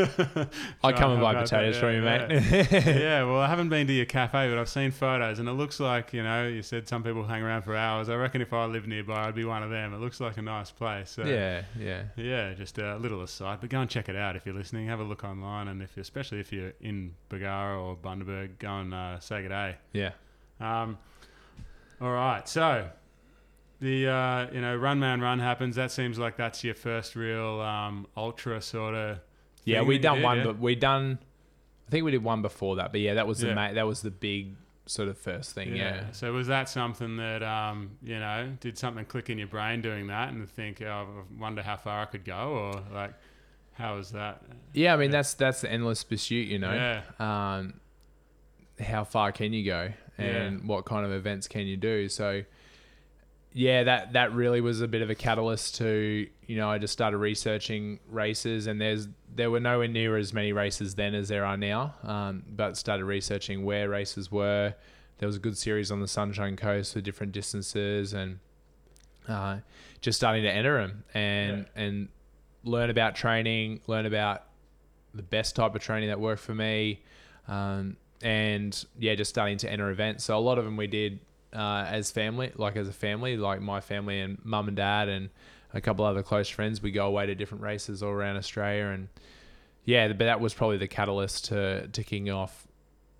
I come and buy potatoes from you, yeah. mate. (laughs) (laughs) yeah, well, I haven't been to your cafe, but I've seen photos, and it looks like you know. You said some people hang around for hours. I reckon if I lived nearby, I'd be one of them. It looks like a nice place. So. yeah, yeah. Yeah, just a little aside, but go and check it out if you're listening. Have a look online, and if especially if you're in Bargara or Bundaberg, go and uh, say good day. Yeah. Um, all right, so the uh, you know run man run happens. That seems like that's your first real um, ultra sort of. Yeah, we done did, one, yeah? but we done. I think we did one before that, but yeah, that was the Yeah. ma- that was the big sort of first thing. Yeah. So was that something that um, you know did something click in your brain doing that and think, oh, I wonder how far I could go, or like how was that? Yeah, I mean Yeah. that's that's the endless pursuit, you know. Yeah, Um, how far can you go, and Yeah. what kind of events can you do? So, yeah, that that really was a bit of a catalyst to you know I just started researching races, and there's there were nowhere near as many races then as there are now. Um, but started researching where races were. There was a good series on the Sunshine Coast for different distances, and uh, just starting to enter them and and learn about training, learn about the best type of training that worked for me, um, and yeah, just starting to enter events. So a lot of them we did uh, as family, like as a family, like my family and mum and dad and a couple other close friends. We go away to different races all around Australia, and yeah, but that was probably the catalyst to to kicking off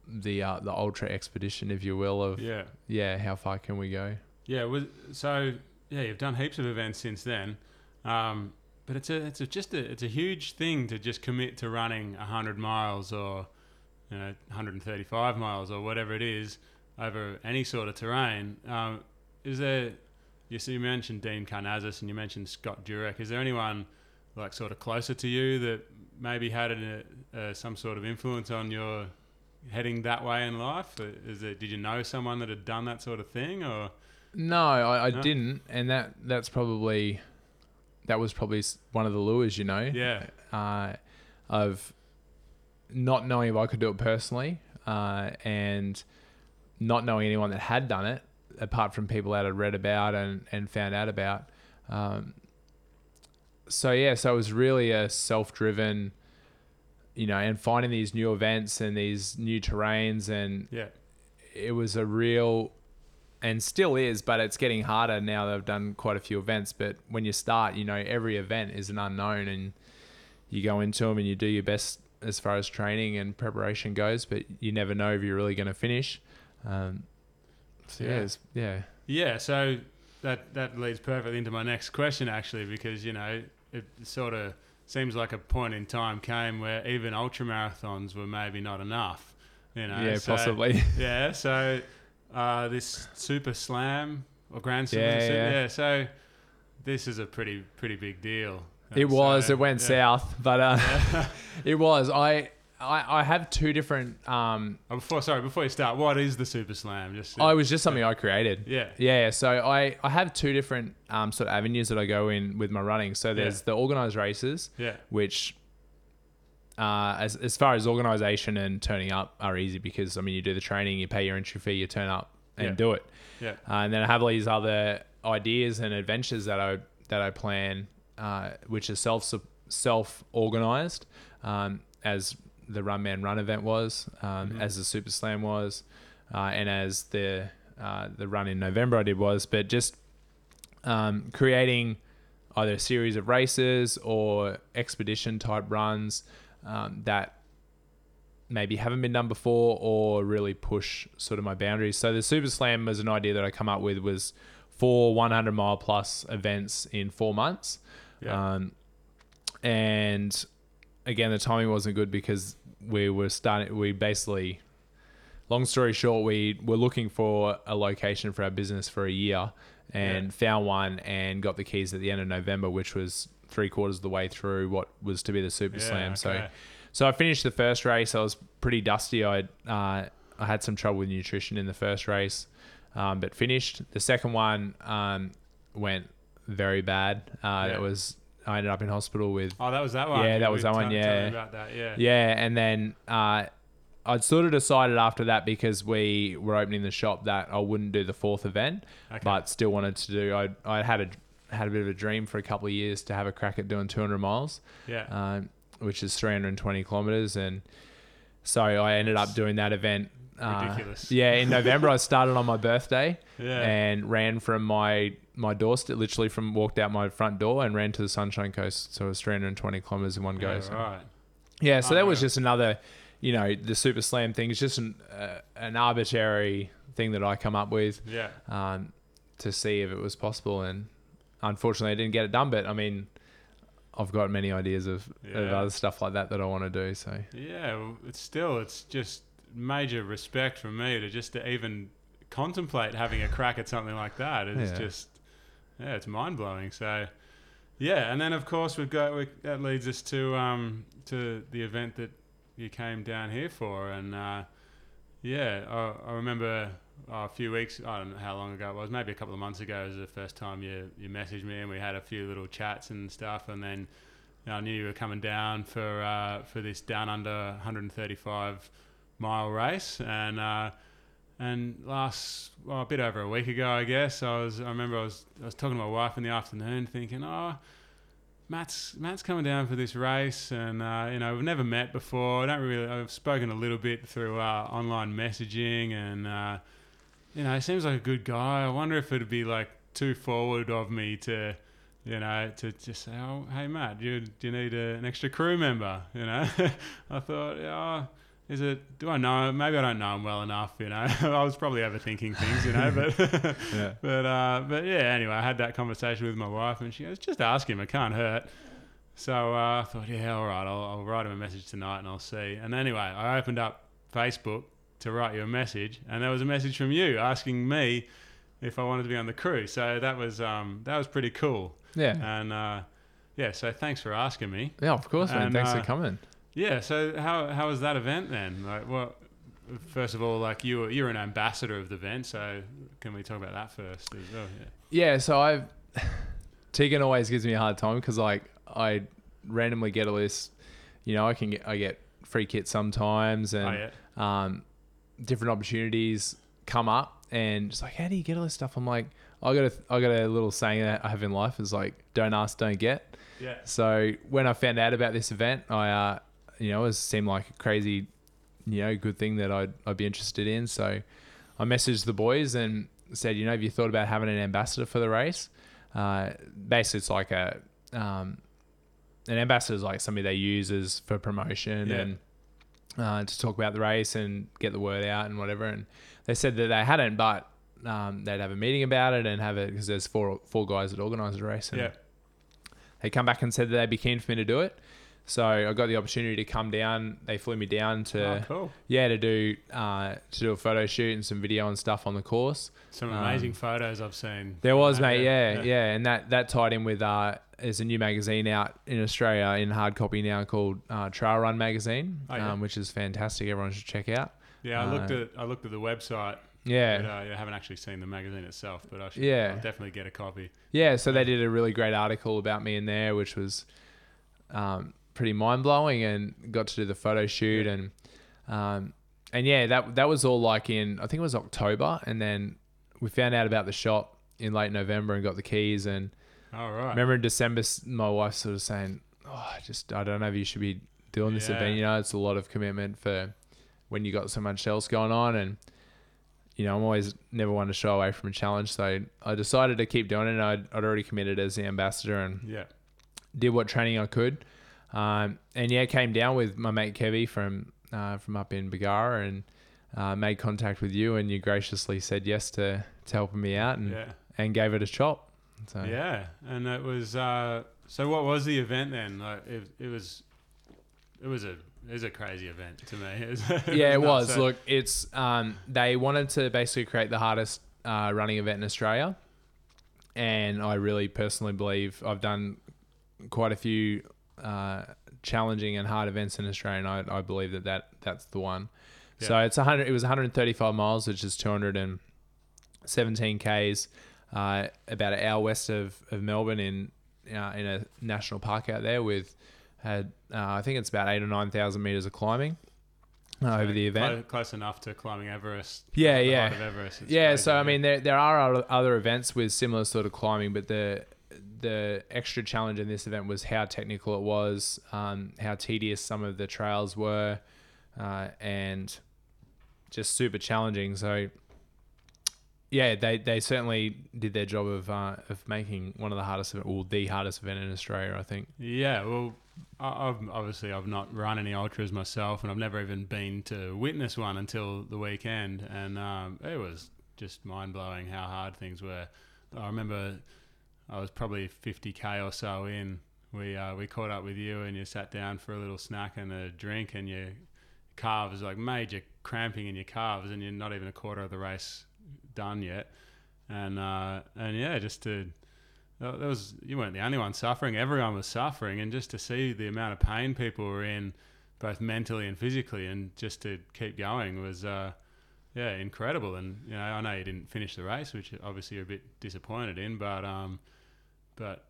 the uh, the ultra expedition, if you will, of yeah. yeah, how far can we go? Yeah, was so yeah, you've done heaps of events since then, um, but it's a it's a, just a it's a huge thing to just commit to running hundred miles or you know 135 miles or whatever it is over any sort of terrain. Um, is there? You see, you mentioned Dean Karnazes and you mentioned Scott Jurek. Is there anyone like sort of closer to you that maybe had a, uh, some sort of influence on your heading that way in life? Uh, Is it? Did you know someone that had done that sort of thing or? No, I, I No? didn't, and that that's probably that was probably one of the lures, you know, Yeah. uh, of not knowing if I could do it personally. uh, and not knowing anyone that had done it, apart from people that had read about and, and found out about. Um, so yeah, so it was really a self-driven, you know, and finding these new events and these new terrains, and Yeah. it was a real, and still is, but it's getting harder now that I've done quite a few events. But when you start, you know, every event is an unknown, and you go into them and you do your best as far as training and preparation goes, but you never know if you're really going to finish. Um, so yeah, Yeah. it's, yeah, Yeah, so that that leads perfectly into my next question actually, because you know it sort of seems like a point in time came where even ultra marathons were maybe not enough. You know, yeah, so- possibly. (laughs) Yeah, so uh, this super slam or grand slam, Yeah, it? yeah. So this is a pretty pretty big deal. It So, was. It went yeah. south, but uh, Yeah. (laughs) it was. I, I I have two different. Um, Oh, before sorry, before you start, what is the super slam? Just oh, it was just something I created. yeah, Yeah, so I, I have two different um, sort of avenues that I go in with my running. So there's Yeah. the organized races, yeah, which uh, as, as far as organization and turning up are easy because I mean you do the training, you pay your entry fee, you turn up and Yeah. do it. yeah, Uh, and then I have all these other ideas and adventures that I that I plan, uh, which is self self organized, um, as the Run Man Run event was, um, Mhm. as the Super Slam was, uh, and as the uh, the run in November I did was, but just um, creating either a series of races or expedition type runs um, that maybe haven't been done before or really push sort of my boundaries. So the Super Slam was an idea that I come up with was four 100 mile plus events in four months. yeah. Um, and again, the timing wasn't good because we were starting, we basically, long story short, we were looking for a location for our business for a year and Yeah. found one and got the keys at the end of November, which was three quarters of the way through what was to be the Super yeah, Slam. So, so I finished the first race. I was pretty dusty. I uh, I had some trouble with nutrition in the first race, um, but finished. The second one um, went very bad. Uh, Yeah. It was I ended up in hospital with Oh, that was that one. Yeah, that was that one, yeah. about that. Yeah, yeah, and then uh, I'd sort of decided after that because we were opening the shop that I wouldn't do the fourth event, Okay. but still wanted to do. I I had a had a bit of a dream for a couple of years to have a crack at doing 200 miles yeah, um, which is 320 kilometers. And so I ended up doing that event. Uh, Ridiculous. yeah, in November I started on my birthday (laughs) yeah. and ran from my my doorstep, literally from walked out my front door and ran to the Sunshine Coast. So it was 320 kilometers in one go. yeah, so. right. Yeah, so that was just another, you know, the Super Slam thing is just an, uh, an arbitrary thing that I come up with Yeah, um, to see if it was possible. And unfortunately, I didn't get it done. But I mean, I've got many ideas of, of other stuff like that that I want to do. So yeah. Well, it's still, it's just major respect from me to just to even contemplate having a crack at something like that. It's Yeah. just, yeah, it's mind blowing. So, yeah, and then of course we've got we, that leads us to um to the event that you came down here for, and uh, yeah, I, I remember uh, a few weeks. I don't know how long ago it was. Maybe a couple of months ago was the first time you you messaged me, and we had a few little chats and stuff, and then. I knew you were coming down for uh, for this down under 135 mile race, and uh, and last well, a bit over a week ago, I guess I was. I remember I was I was talking to my wife in the afternoon, thinking, oh, Matt's Matt's coming down for this race, and uh, you know we've never met before. I don't really. I've spoken a little bit through uh, online messaging, and uh, you know he seems like a good guy. I wonder if it'd be like too forward of me to. You know, to just say, "Oh, hey Matt, do you, you need a, an extra crew member?" You know, (laughs) I thought, "Oh, is it? Do I know? him? Maybe I don't know him well enough. You know, (laughs) I was probably overthinking things. You know, but (laughs) Yeah. but uh, but yeah. Anyway, I had that conversation with my wife, and she goes, "Just ask him. It can't hurt." So uh, I thought, yeah, all right, I'll, I'll write him a message tonight, and I'll see. And anyway, I opened up Facebook to write you a message, and there was a message from you asking me if I wanted to be on the crew. So that was um, that was pretty cool. yeah, And uh, yeah, so thanks for asking me. yeah, of course, man. and, Thanks uh, for coming. Yeah. So how how was that event then? Like, what? First of all, like you were you're an ambassador of the event, so can we talk about that first as well? Yeah. Yeah, so I've (laughs) Tegan always gives me a hard time because like I randomly get a list. You know, I can get I get free kits sometimes, and oh yeah. um, different opportunities come up, and just like, how do you get all this stuff? I'm like, I got a, I got a little saying that I have in life is like, don't ask, don't get. Yeah. So when I found out about this event, I, uh, you know, it seemed like a crazy, you know, good thing that I'd, I'd be interested in. So I messaged the boys and said, you know, have you thought about having an ambassador for the race? Uh, basically, it's like a, um, an ambassador is like somebody they use as for promotion Yeah. and uh, to talk about the race and get the word out and whatever. And they said that they hadn't, but um, they'd have a meeting about it and have it because there's four four guys that organise the race. And Yeah. they come back and said that they'd be keen for me to do it. So I got the opportunity to come down. They flew me down to Oh, cool. yeah to do uh, to do a photo shoot and some video and stuff on the course. Some Um, amazing photos I've seen. There was, mate. Yeah, yeah, and that that tied in with uh, there's a new magazine out in Australia in hard copy now called uh, Trail Run Magazine, Oh, yeah. um, which is fantastic. Everyone should check out. Yeah, I looked Uh, at I looked at the website. Yeah, But, uh, I haven't actually seen the magazine itself, but I should Yeah. I'll definitely get a copy. yeah. So they did a really great article about me in there, which was um, pretty mind blowing, and got to do the photo shoot and um, and yeah, that that was all like in I think it was October, and then we found out about the shop in late November and got the keys and. All right. Remember in December, my wife sort of saying, "Oh, I just I don't know if you should be doing this Yeah. event. You know, it's a lot of commitment for when you got so much else going on." And you know, I'm always never one to shy away from a challenge, so I decided to keep doing it. And I'd, I'd already committed as the ambassador and Yeah. did what training I could. Um, and yeah, came down with my mate Kevy from uh, from up in Bargara and uh, made contact with you, and you graciously said yes to to helping me out and Yeah. and gave it a chop. So Yeah. And it was uh so what was the event then? Like it, it was it was a it was a crazy event to me. (laughs) It was, yeah, it was. So- Look, it's um, they wanted to basically create the hardest uh, running event in Australia, and I really personally believe I've done quite a few uh, challenging and hard events in Australia, and I, I believe that, that that's the one. So Yeah. it's 100. It was 135 miles, which is 217 k's, uh, about an hour west of, of Melbourne in uh, in a national park out there with had uh, I think it's about eight or nine thousand meters of climbing uh, over the event. Close, close enough to climbing Everest. Yeah, yeah. of Everest. Yeah, crazy, so I mean, there there are other- other events with similar sort of climbing, but the the extra challenge in this event was how technical it was, um, how tedious some of the trails were, uh, and just super challenging. So yeah, they, they certainly did their job of uh, of making one of the hardest, event- or the hardest event in Australia, I think. Yeah, well, I've obviously I've not run any ultras myself, and I've never even been to witness one until the weekend, and um, it was just mind blowing how hard things were. I remember I was probably 50k or so in. We uh, we caught up with you, and you sat down for a little snack and a drink, and your calves like major cramping in your calves, and you're not even a quarter of the race done yet, and uh, and yeah, just to that was you weren't the only one suffering. Everyone was suffering, and just to see the amount of pain people were in, both mentally and physically, and just to keep going was, uh, yeah, incredible. And you know, I know you didn't finish the race, which obviously you're a bit disappointed in, but um, but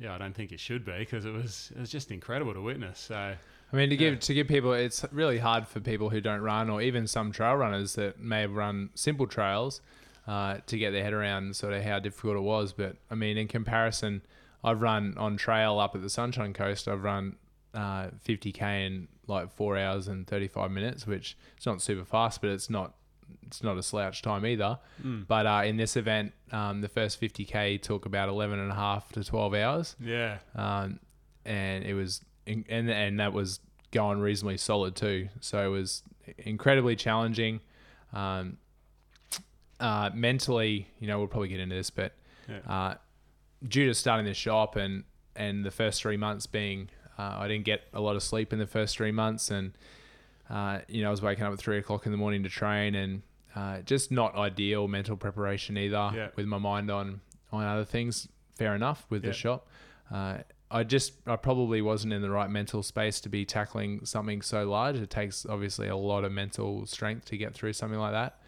yeah, I don't think it should be because it was it was just incredible to witness. So I mean, to give Yeah. to give people, it's really hard for people who don't run, or even some trail runners that may have run simple trails, uh, to get their head around sort of how difficult it was. But I mean, in comparison, I've run on trail up at the Sunshine Coast. I've run uh, 50k in like four hours and 35 minutes, which it's not super fast, but it's not it's not a slouch time either. mm, But uh, in this event, um, the first 50k took about 11 and a half to 12 hours yeah, um, and it was and and that was going reasonably solid too. So it was incredibly challenging. Um, uh, mentally, you know, we'll probably get into this, but Yeah. uh, due to starting the shop and and the first three months being, uh, I didn't get a lot of sleep in the first three months, and uh, you know, I was waking up at three o'clock in the morning to train, and uh, just not ideal mental preparation either. Yeah. With my mind on on other things, fair enough with Yeah. the shop. Uh, I just I probably wasn't in the right mental space to be tackling something so large. It takes obviously a lot of mental strength to get through something like that.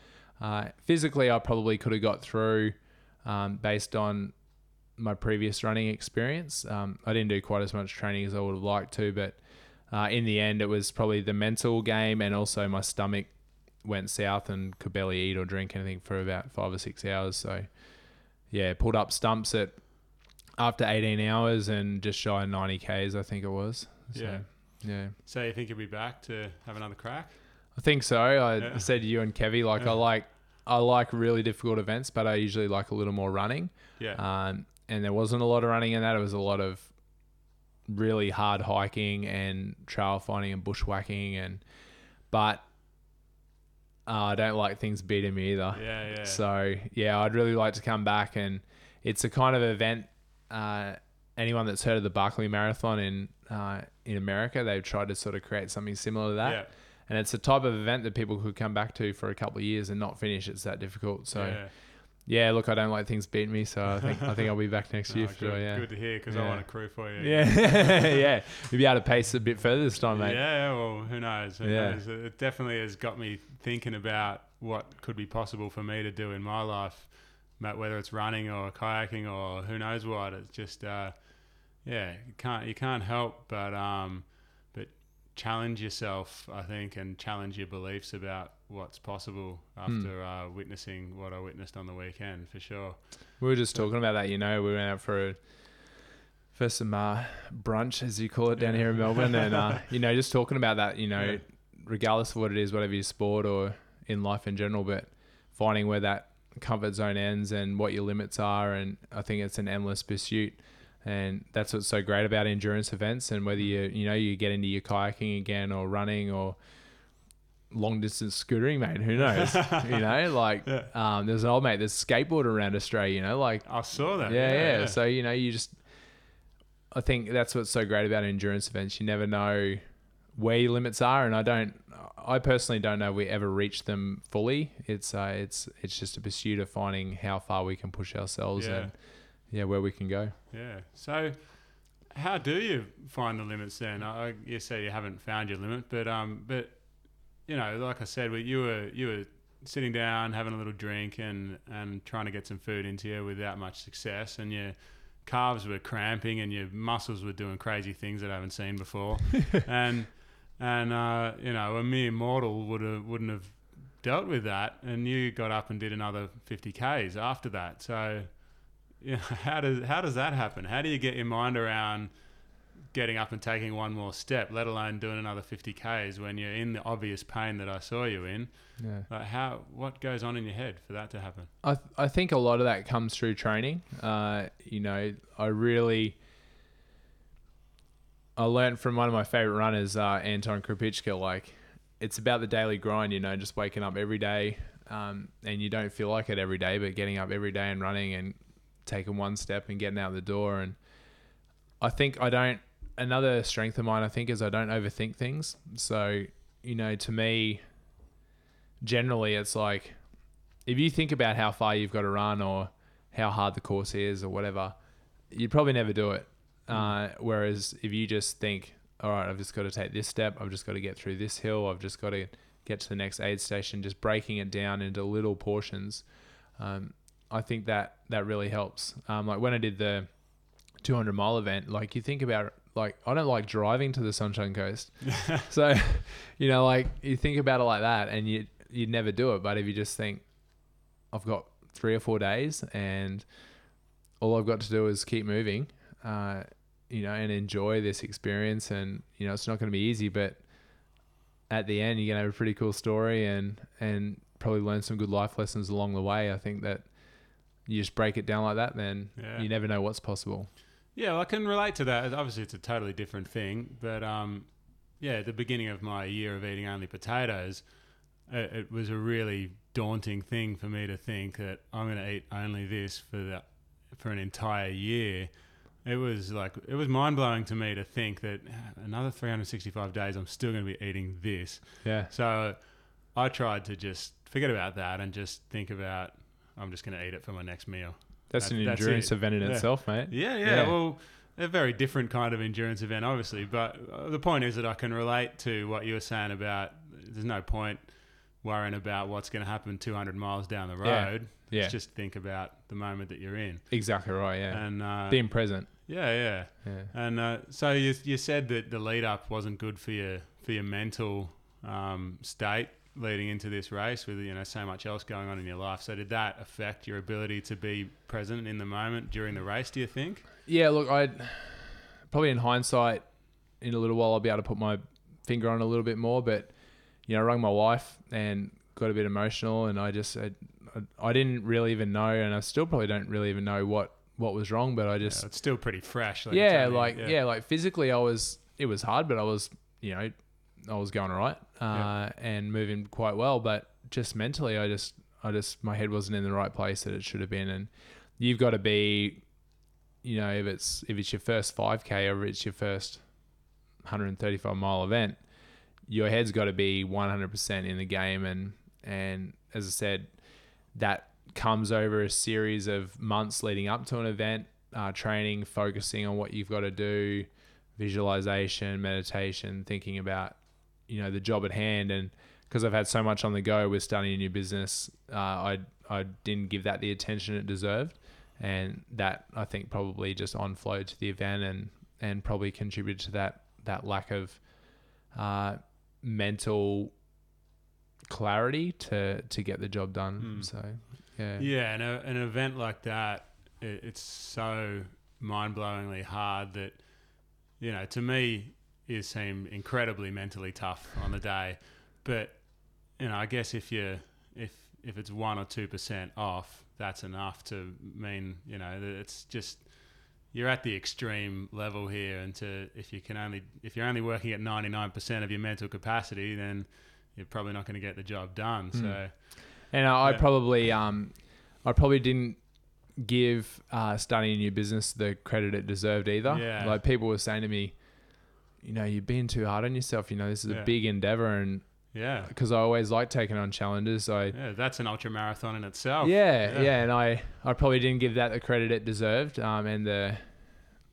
Uh, physically, I probably could have got through um, based on my previous running experience. Um, I didn't do quite as much training as I would have liked to, but uh, in the end, it was probably the mental game and also my stomach went south and could barely eat or drink anything for about five or six hours. So yeah, pulled up stumps at after 18 hours and just shy of 90 k's, I think it was. So, Yeah. yeah. So you think you'll be back to have another crack? I think so. I Yeah. (laughs) said to you and Kevy, like Yeah. I like I like really difficult events, but I usually like a little more running. Yeah. Um, and there wasn't a lot of running in that. It was a lot of really hard hiking and trail finding and bushwhacking and but uh, I don't like things beating me either. yeah, yeah. So yeah, I'd really like to come back, and it's a kind of event. Uh, anyone that's heard of the Barkley Marathon in uh, in America, they've tried to sort of create something similar to that, yeah. and it's a type of event that people could come back to for a couple of years and not finish. It's that difficult. So yeah, yeah. look, I don't like things beating me, so I think I think I'll be back next (laughs) year Oh, for good, sure. Yeah, good to hear because Yeah. I want a crew for you. yeah, (laughs) (laughs) yeah. You'll be able to pace a bit further this time, mate. Yeah, well, who knows? Who Yeah. knows? It definitely has got me thinking about what could be possible for me to do in my life, whether it's running or kayaking or who knows what. It's just, uh, yeah, you can't you can't help but um, but challenge yourself, I think, and challenge your beliefs about what's possible Hmm. after uh, witnessing what I witnessed on the weekend, for sure. We were just talking about that. You know, we went out for a, for some uh, brunch, as you call it, down Yeah. here in Melbourne, and uh, (laughs) you know, just talking about that. You know, Yeah. regardless of what it is, whatever your sport or in life in general, but finding where that comfort zone ends and what your limits are, and I think it's an endless pursuit. And that's what's so great about endurance events, and whether you you know you get into your kayaking again or running or long distance scootering, mate. Who knows? (laughs) you know, like Yeah. um, there's an old mate there's skateboard around Australia. You know, like I saw that. yeah, yeah, So you know, you just. I think that's what's so great about endurance events. You never know where your limits are, and I don't. I personally don't know if we ever reach them fully. It's uh, it's it's just a pursuit of finding how far we can push ourselves Yeah. and yeah, where we can go. Yeah. So, how do you find the limits then? I, you say you haven't found your limit, but um, but you know, like I said, you were you were sitting down having a little drink and and trying to get some food into you without much success, and your calves were cramping and your muscles were doing crazy things that I haven't seen before, (laughs) and and uh, you know, a mere mortal would have wouldn't have dealt with that, and you got up and did another fifty k's after that, so yeah, (laughs) how does how does that happen? How do you get your mind around getting up and taking one more step, let alone doing another 50 k's when you're in the obvious pain that I saw you in? Yeah. Like how what goes on in your head for that to happen? I th- I think a lot of that comes through training. Uh, you know, I really I learned from one of my favorite runners, uh, Anton Krupicka. Like, it's about the daily grind. You know, just waking up every day, um, and you don't feel like it every day, but getting up every day and running and taking one step and getting out the door. And I think I don't. Another strength of mine, I think, is I don't overthink things. So, you know, to me, generally, it's like if you think about how far you've got to run or how hard the course is or whatever, you'd probably never do it. Uh, whereas if you just think, all right, I've just got to take this step, I've just got to get through this hill, I've just got to get to the next aid station, just breaking it down into little portions, um, I think that that really helps. Um, like when I did the 200 mile event, like you think about like I don't like driving to the Sunshine Coast, (laughs) so (laughs) you know like you think about it like that, and you you'd never do it. But if you just think, I've got three or four days, and all I've got to do is keep moving, uh, you know, and enjoy this experience. And you know, it's not going to be easy, but at the end, you're going to have a pretty cool story, and and probably learn some good life lessons along the way. I think that you just break it down like that, then Yeah. you never know what's possible. Yeah, well, I can relate to that. Obviously, it's a totally different thing, but um, yeah, at the beginning of my year of eating only potatoes, it, it was a really daunting thing for me to think that I'm going to eat only this for the for an entire year. It was like it was mind blowing to me to think that "Ah, another 365 days I'm still going to be eating this. Yeah, So I tried to just forget about that and just think about I'm just going to eat it for my next meal. that's That- an that's endurance it. event in Yeah. itself, mate. Yeah, yeah, Yeah. Well, a very different kind of endurance event, obviously. But uh, the point is that I can relate to what you were saying about there's no point worrying about what's going to happen 200 miles down the road. Yeah, Let's just think about the moment that you're in. exactly right. Yeah, And uh, being present. yeah, yeah. Yeah. And uh, so you you said that the lead up wasn't good for your for your mental um, state leading into this race with you know so much else going on in your life. So did that affect your ability to be present in the moment during the race? Do you think? Yeah, look, I probably in hindsight, in a little while, I'll be able to put my finger on it a little bit more. But you know, I rang my wife and got a bit emotional, and I just I, I didn't really even know, and I still probably don't really even know what what was wrong. But I just Yeah, it's still pretty fresh. Like, yeah, like yeah. like physically, I was it was hard, but I was you know I was going all right uh, Yeah. and moving quite well. But just mentally, I just I just my head wasn't in the right place that it should have been, and you've got to be, you know, if it's if it's your first five k or if it's your first 135 mile event, your head's got to be 100% in the game, and and as I said, that comes over a series of months leading up to an event, uh, training, focusing on what you've got to do, visualization, meditation, thinking about you know the job at hand, and because I've had so much on the go with starting a new business, uh, I I didn't give that the attention it deserved, and that I think probably just on flowed to the event and and probably contributed to that that lack of uh, mental clarity to to get the job done. Hmm. So yeah, Yeah, and a, an event like that, it, it's so mind-blowingly hard that, you know, to me, it seem incredibly mentally tough on the day. But, you know, I guess if you if if it's one or two percent off, that's enough to mean, you know, that it's just you're at the extreme level here, and to if you can only if you're only working at 99% of your mental capacity, then you're probably not going to get the job done. Hmm. So. And I, I probably, um, I probably didn't give uh, starting a new business the credit it deserved either. Yeah. Like people were saying to me, you know, you're being too hard on yourself. You know, this is Yeah. a big endeavor, and Yeah, because I always like taking on challenges, I. Yeah, that's an ultra marathon in itself. Yeah, Yeah. yeah, and I, I probably didn't give that the credit it deserved, um, and the,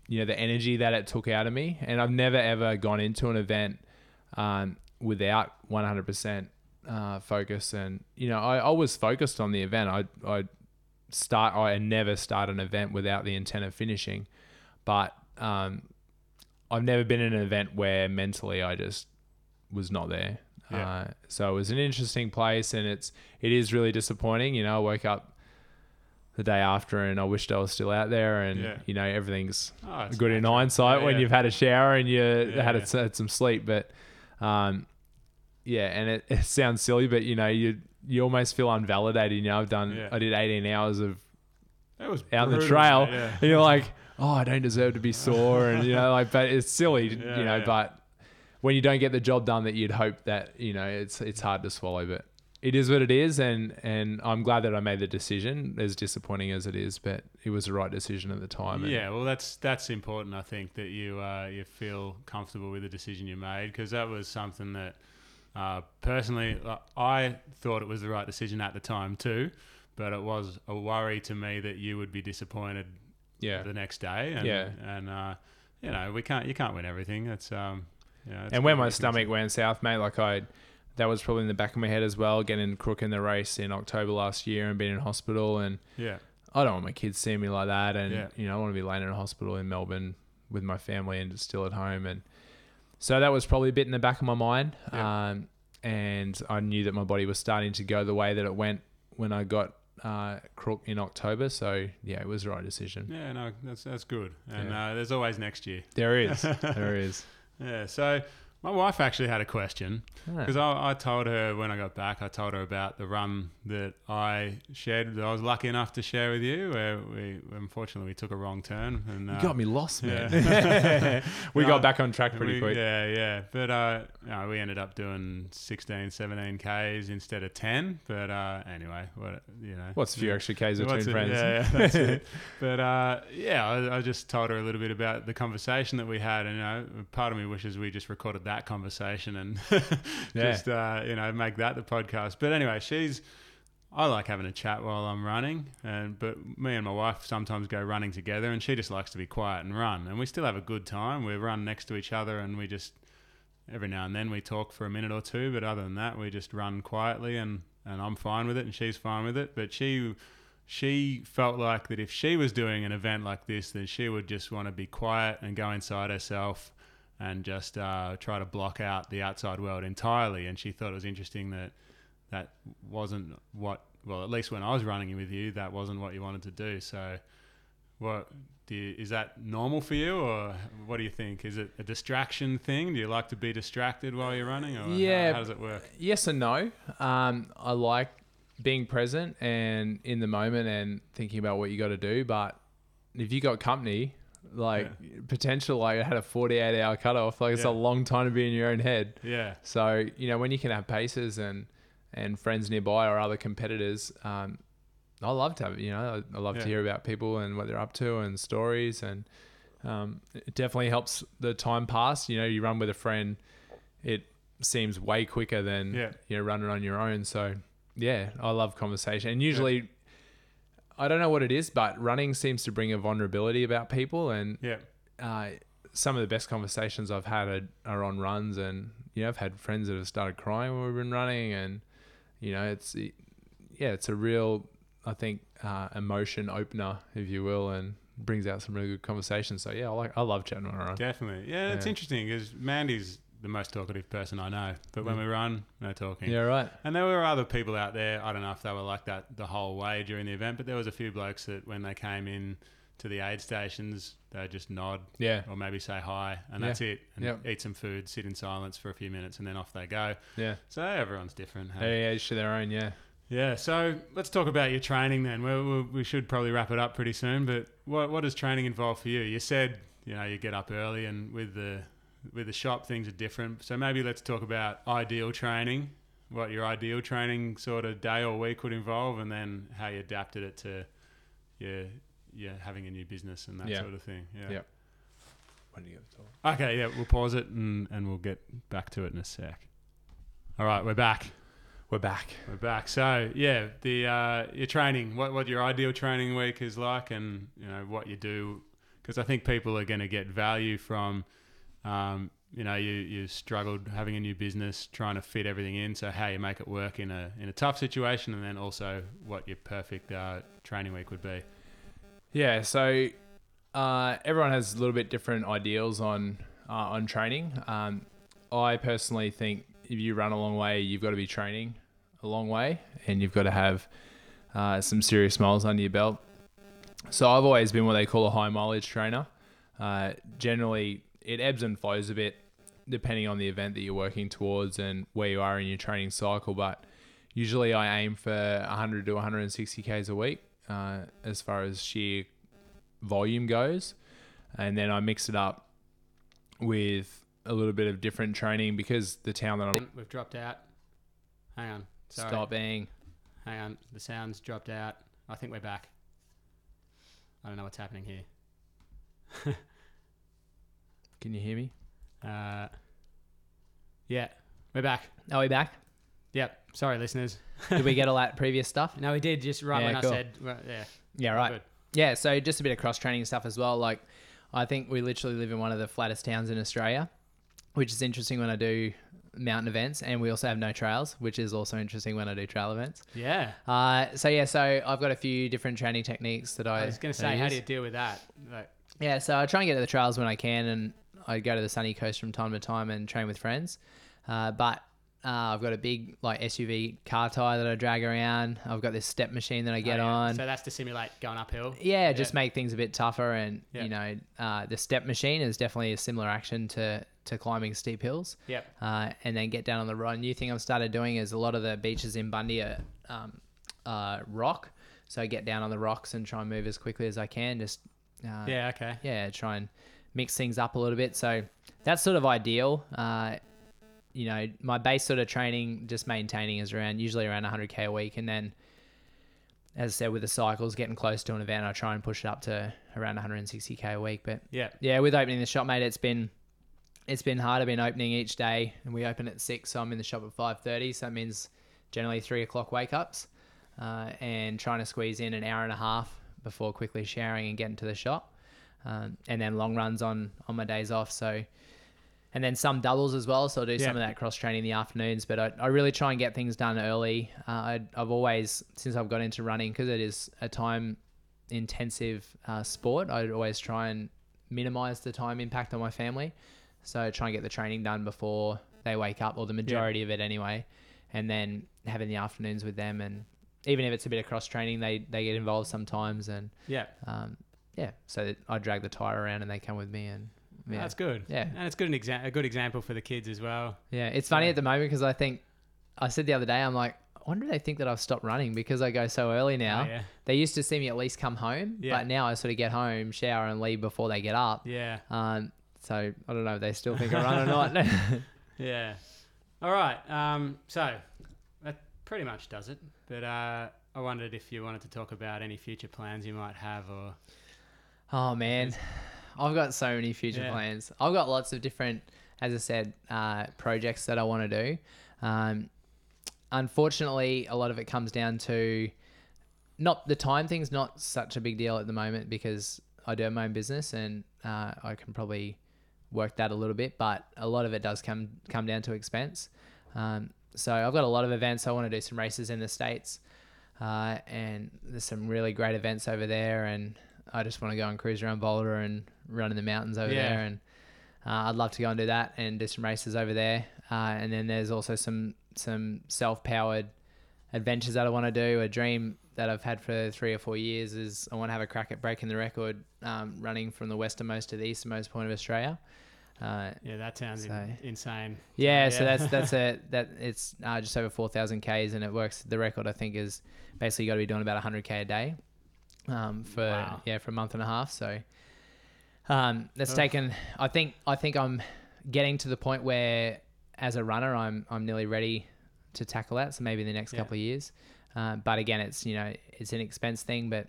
you know, the energy that it took out of me. And I've never ever gone into an event, um, without 100% uh, focus. And you know, I, I was focused on the event. I, I start, I never start an event without the intent of finishing, but um, I've never been in an event where mentally I just was not there. Yeah. Uh, so it was an interesting place, and it's it is really disappointing. You know, I woke up the day after, and I wished I was still out there, and Yeah. you know everything's Oh, good in hindsight Yeah, when you've had a shower and you had, yeah. had some sleep. But um, yeah, and it, it sounds silly, but you know you you almost feel unvalidated. You know, I've done. I did 18 hours of That was out in the trail, and you're like, oh, I don't deserve to be sore, and you know, like, but it's silly, (laughs) Yeah, you know, yeah. but when you don't get the job done that you'd hope that you know it's it's hard to swallow but it is what it is and and I'm glad that I made the decision as disappointing as it is but it was the right decision at the time and Yeah, well, that's that's important. I think that you uh, you feel comfortable with the decision you made because that was something that uh, personally uh, I thought it was the right decision at the time too, but it was a worry to me that you would be disappointed yeah the next day. And, Yeah. and uh, you know we can't you can't win everything. That's um, you know, it's and when my stomach went south mate like I that was probably in the back of my head as well getting crook in the race in October last year and being in hospital and yeah I don't want my kids seeing me like that, and Yeah. you know I want to be laying in a hospital in Melbourne with my family and still at home, and so that was probably a bit in the back of my mind. Yeah. Um, and I knew that my body was starting to go the way that it went when I got uh, crook in October. So yeah, it was the right decision. yeah no that's that's good. And Yeah. uh, there's always next year. There is, (laughs) there is. Yeah. So my wife actually had a question. Because I, I told her when I got back, I told her about the run that I shared, that I was lucky enough to share with you, where we unfortunately we took a wrong turn. And, you uh, got me lost, man. yeah. (laughs) (laughs) we No, got back on track pretty we- quick. Yeah, yeah. But uh, no, we ended up doing 16, 17 Ks instead of 10. But uh, anyway, what you know. What's a few extra Ks between friends? Yeah, yeah, that's it. (laughs) But uh, yeah, I, I just told her a little bit about the conversation that we had, and you know, part of me wishes we just recorded that conversation and (laughs) Yeah. just uh, you know make that the podcast. But anyway, she's. I like having a chat while I'm running, and but me and my wife sometimes go running together, and she just likes to be quiet and run, and we still have a good time. We run next to each other, and we just every now and then we talk for a minute or two, but other than that, we just run quietly, and and I'm fine with it, and she's fine with it. But she she felt like that if she was doing an event like this, then she would just want to be quiet and go inside herself and just uh, try to block out the outside world entirely. And she thought it was interesting that that wasn't what, well, at least when I was running with you, that wasn't what you wanted to do. So, what do you, is that normal for you, or what do you think? Is it a distraction thing? Do you like to be distracted while you're running, or Yeah. how, how does it work? Yes and no. Um, I like being present and in the moment and thinking about what you got to do. But if you got company, like potential, like I had a 48 hour cutoff, like it's Yeah. a long time to be in your own head. Yeah, So, you know, when you can have paces and, and friends nearby or other competitors, um, I love to have, you know, I I love Yeah. to hear about people and what they're up to and stories. And um, it definitely helps the time pass. You know, you run with a friend, it seems way quicker than, Yeah. you know, running on your own. So, yeah, I love conversation. And usually, I don't know what it is, but running seems to bring a vulnerability about people. And yeah, uh, some of the best conversations I've had are, are on runs, and you know I've had friends that have started crying when we've been running, and you know it's yeah, it's a real I think uh, emotion opener, if you will, and brings out some really good conversations. So yeah, I like I love chatting on a run. definitely. Yeah, it's Yeah. interesting because Mandy's the most talkative person I know, but when Mm. we run, no talking. Yeah, right. And there were other people out there. I don't know if they were like that the whole way during the event, but there was a few blokes that when they came in to the aid stations, they just nod Yeah, or maybe say hi, and Yeah. that's it. And Yep. eat some food, sit in silence for a few minutes, and then off they go. yeah, So everyone's different. hey? yeah, each to their own. Yeah. Yeah. So let's talk about your training then. We, we, we should probably wrap it up pretty soon. But what what does training involve for you? You said you know you get up early, and with the with the shop things are different. So maybe let's talk about ideal training. What your ideal training sort of day or week would involve, and then how you adapted it to your yeah having a new business and that Yeah. sort of thing. Yeah. Yep. When do you get to talk? Okay. Yeah. We'll pause it and and we'll get back to it in a sec. All right, we're back. We're back. We're back. So yeah, the uh, your training, what what your ideal training week is like, and you know what you do, because I think people are going to get value from, um, you know, you you struggled having a new business, trying to fit everything in. So how you make it work in a in a tough situation, and then also what your perfect uh, training week would be. Yeah, so uh, everyone has a little bit different ideals on uh, on training. Um, I personally think if you run a long way, you've got to be training a long way, and you've got to have uh, some serious miles under your belt. So I've always been what they call a high mileage trainer. Uh, generally, it ebbs and flows a bit depending on the event that you're working towards and where you are in your training cycle. But usually, I aim for 100 to 160 k's a week uh, as far as sheer volume goes, and then I mix it up with a little bit of different training because the town that I'm We've dropped out. Hang on. Sorry. stopping. Hang on. The sound's dropped out. I think we're back. I don't know what's happening here. (laughs) Can you hear me? Uh, yeah, we're back. Are we back? Yep. Sorry, listeners. Did we get all (laughs) that previous stuff? No, we did just right Yeah, when cool. I said, well, yeah. Yeah, right. Good. Yeah, so just a bit of cross training stuff as well. Like, I think we literally live in one of the flattest towns in Australia, which is interesting when I do mountain events, and we also have no trails, which is also interesting when I do trail events. Yeah. Uh, so yeah, so I've got a few different training techniques that I, I was going to that say, how use. do you deal with that? Like, Yeah, so I try and get to the trails when I can, and I go to the sunny coast from time to time and train with friends. Uh, but uh, I've got a big like SUV car tire that I drag around. I've got this step machine that I get oh, yeah. on. So that's to simulate going uphill. yeah, just make things a bit tougher, and Yeah. you know, uh, the step machine is definitely a similar action to to climbing steep hills. Yep. Uh, and then get down on the road. A New thing I've started doing is a lot of the beaches in Bundy are um, uh, rock, so I get down on the rocks and try and move as quickly as I can. Just uh, Yeah, okay. yeah, try and mix things up a little bit. So that's sort of ideal. Uh, you know, my base sort of training, just maintaining, is around usually around 100k a week, and then, as I said, with the cycles getting close to an event, I try and push it up to around 160k a week. But Yeah. yeah, with opening the shop, mate, it's been it's been hard. I've been opening each day, and we open at six, so I'm in the shop at 5:30. So that means generally three o'clock wake ups, uh, and trying to squeeze in an hour and a half before quickly showering and getting to the shop, um, and then long runs on on my days off. So. And then some doubles as well, so I'll do Yeah. some of that cross training in the afternoons. But I, I really try and get things done early. Uh, I, I've always, since I've got into running, because it is a time intensive uh, sport, I'd always try and minimize the time impact on my family. So try and get the training done before they wake up, or the majority of it anyway, and then having the afternoons with them. And even if it's a bit of cross training, they they get involved sometimes. And Yeah, um, yeah, so I drag the tire around and they come with me. And yeah, that's good. Yeah. and it's good an exa- a good example for the kids as well. yeah, it's funny Yeah. at the moment because I think I said the other day, I'm like, I wonder if they think that I've stopped running because I go so early now. Oh, yeah, They used to see me at least come home, Yeah. but now I sort of get home, shower, and leave before they get up. yeah, Um, so I don't know if they still think I run or not. (laughs) yeah. All right. Um, so that pretty much does it. But uh, I wondered if you wanted to talk about any future plans you might have, or oh man, I've got so many future Yeah. plans. I've got lots of different, as I said, uh, projects that I want to do. Um, unfortunately, a lot of it comes down to not the time thing's not such a big deal at the moment because I do my own business and uh, I can probably work that a little bit, but a lot of it does come come down to expense. Um, so I've got a lot of events. I want to do some races in the states, uh, and there's some really great events over there. And I just want to go and cruise around Boulder and run in the mountains over Yeah. there. And uh, I'd love to go and do that and do some races over there. Uh, and then there's also some some self powered adventures that I want to do. A dream that I've had for three or four years is I want to have a crack at breaking the record, um, running from the westernmost to the easternmost point of Australia. Uh, yeah, that sounds in- So- insane. yeah, so that's that's (laughs) a that it's uh, just over four thousand k's and it works. The record I think is basically got to be doing about hundred k a day, um, for Wow. yeah for a month and a half. So, um, that's Ugh. taken. I think I think I'm getting to the point where as a runner I'm I'm nearly ready to tackle that. So maybe in the next Yeah. couple of years. Uh, but again, it's you know it's an expense thing. But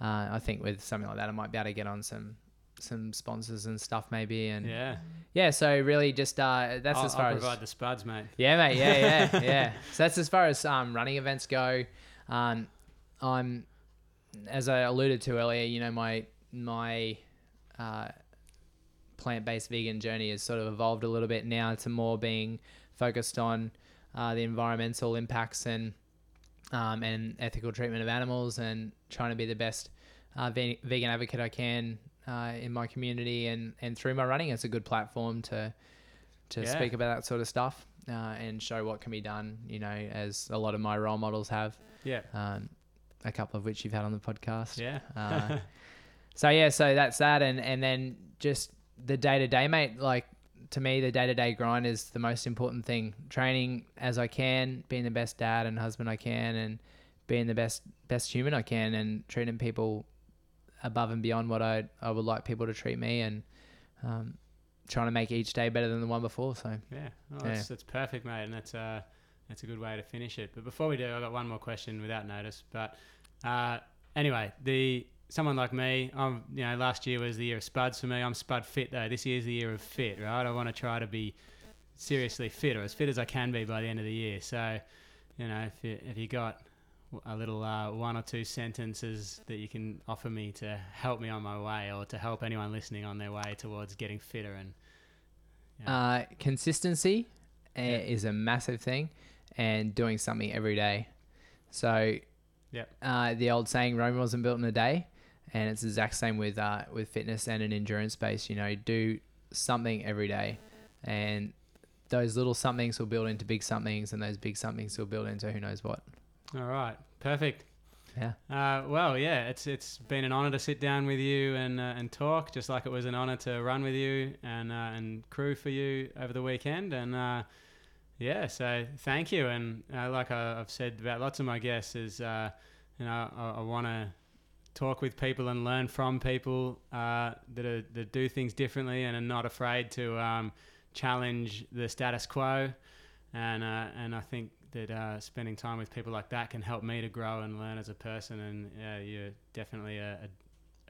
uh, I think with something like that, I might be able to get on some some sponsors and stuff maybe. And yeah, yeah. so really just uh, that's I'll, as far I'll as provide the spuds, mate. yeah, mate. Yeah, yeah, (laughs) yeah. So that's as far as um, running events go. Um, I'm, as I alluded to earlier, you know, my my uh, plant-based vegan journey has sort of evolved a little bit now to more being focused on uh, the environmental impacts and um, and ethical treatment of animals and trying to be the best uh, vegan advocate I can uh, in my community and, and through my running. It's a good platform to to Yeah. speak about that sort of stuff uh, and show what can be done. You know, as a lot of my role models have, Yeah, um, a couple of which you've had on the podcast. yeah. Uh, (laughs) so yeah, so that's that, and and then just the day to day, mate. Like to me, the day to day grind is the most important thing. Training as I can, being the best dad and husband I can, and being the best best human I can, and treating people above and beyond what I I would like people to treat me, and um, trying to make each day better than the one before. So Yeah, oh, Yeah. That's, that's perfect, mate, and that's uh, that's a good way to finish it. But before we do, I got one more question without notice. But uh, anyway, the someone like me, I'm you know last year was the year of spuds for me. I'm spud fit though. This year's the year of fit, right? I want to try to be seriously fit or as fit as I can be by the end of the year. So, you know, if you if you got a little uh, one or two sentences that you can offer me to help me on my way or to help anyone listening on their way towards getting fitter and. Uh, consistency uh, Yeah. is a massive thing, and doing something every day. So, Yep. uh, the old saying, "Rome wasn't built in a day," and it's the exact same with uh, with fitness and an endurance base. You know, do something every day, and those little somethings will build into big somethings, and those big somethings will build into who knows what. All right, perfect. Yeah. Uh, well, yeah, it's it's been an honour to sit down with you and uh, and talk, just like it was an honour to run with you and uh, and crew for you over the weekend. And uh, yeah, so thank you. And uh, like I, I've said about lots of my guests, is uh, you know I, I want to talk with people and learn from people uh, that are, that do things differently and are not afraid to um, challenge the status quo. And uh, and I think that uh, spending time with people like that can help me to grow and learn as a person. And you're definitely a,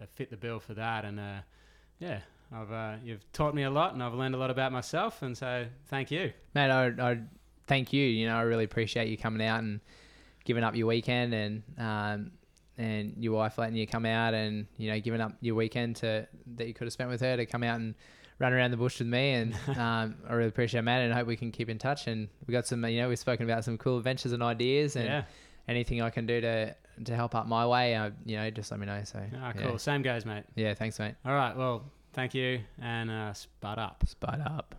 a, a fit the bill for that. And uh, yeah, I've uh, you've taught me a lot, and I've learned a lot about myself. And so thank you. Mate, I, I thank you. You know, I really appreciate you coming out and giving up your weekend and um, and your wife letting you come out and you know giving up your weekend to that you could have spent with her to come out and run around the bush with me. And (laughs) um, I really appreciate it, man. And I hope we can keep in touch. And we got some, you know, we've spoken about some cool adventures and ideas and yeah. anything I can do to to help up my way. Uh, you know, just let me know. So Ah, yeah. cool. Same goes, mate. Yeah, thanks, mate. All right. Well, Thank you, and uh, spud up. Spud up.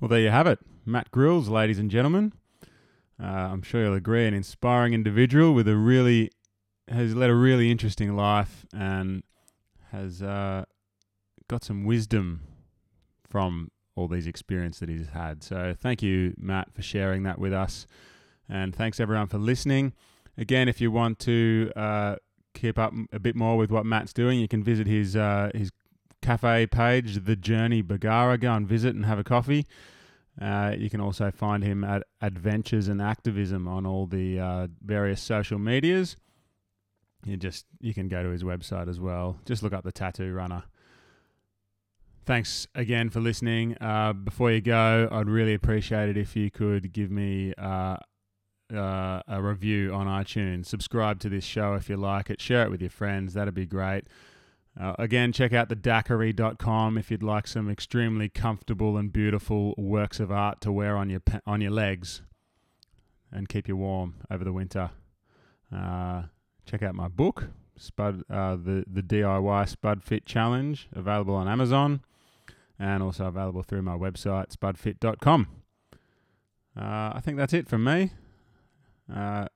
Well, there you have it. Matt Grills, ladies and gentlemen. Uh, I'm sure you'll agree, an inspiring individual with a really has led a really interesting life and has uh, got some wisdom from all these experiences that he's had. So thank you, Matt, for sharing that with us, and thanks everyone for listening. Again, if you want to uh, keep up a bit more with what Matt's doing, you can visit his uh, his cafe page, The Journey Bargara. Go and visit and have a coffee. Uh, you can also find him at Adventures and Activism on all the uh, various social medias. You just you can go to his website as well. Just look up the Tattoo Runner. Thanks again for listening. Uh, before you go, I'd really appreciate it if you could give me uh, uh, a review on iTunes. Subscribe to this show if you like it. Share it with your friends. That'd be great. Uh, again, check out the dakkery.com if you'd like some extremely comfortable and beautiful works of art to wear on your on your legs and keep you warm over the winter. Check out my book, Spud, uh, the the DIY Spud Fit Challenge, available on Amazon and also available through my website spudfit.com. Uh, I think that's it from me. Uh,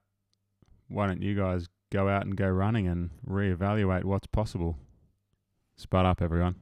why don't you guys go out and go running and reevaluate what's possible? Spud up, everyone.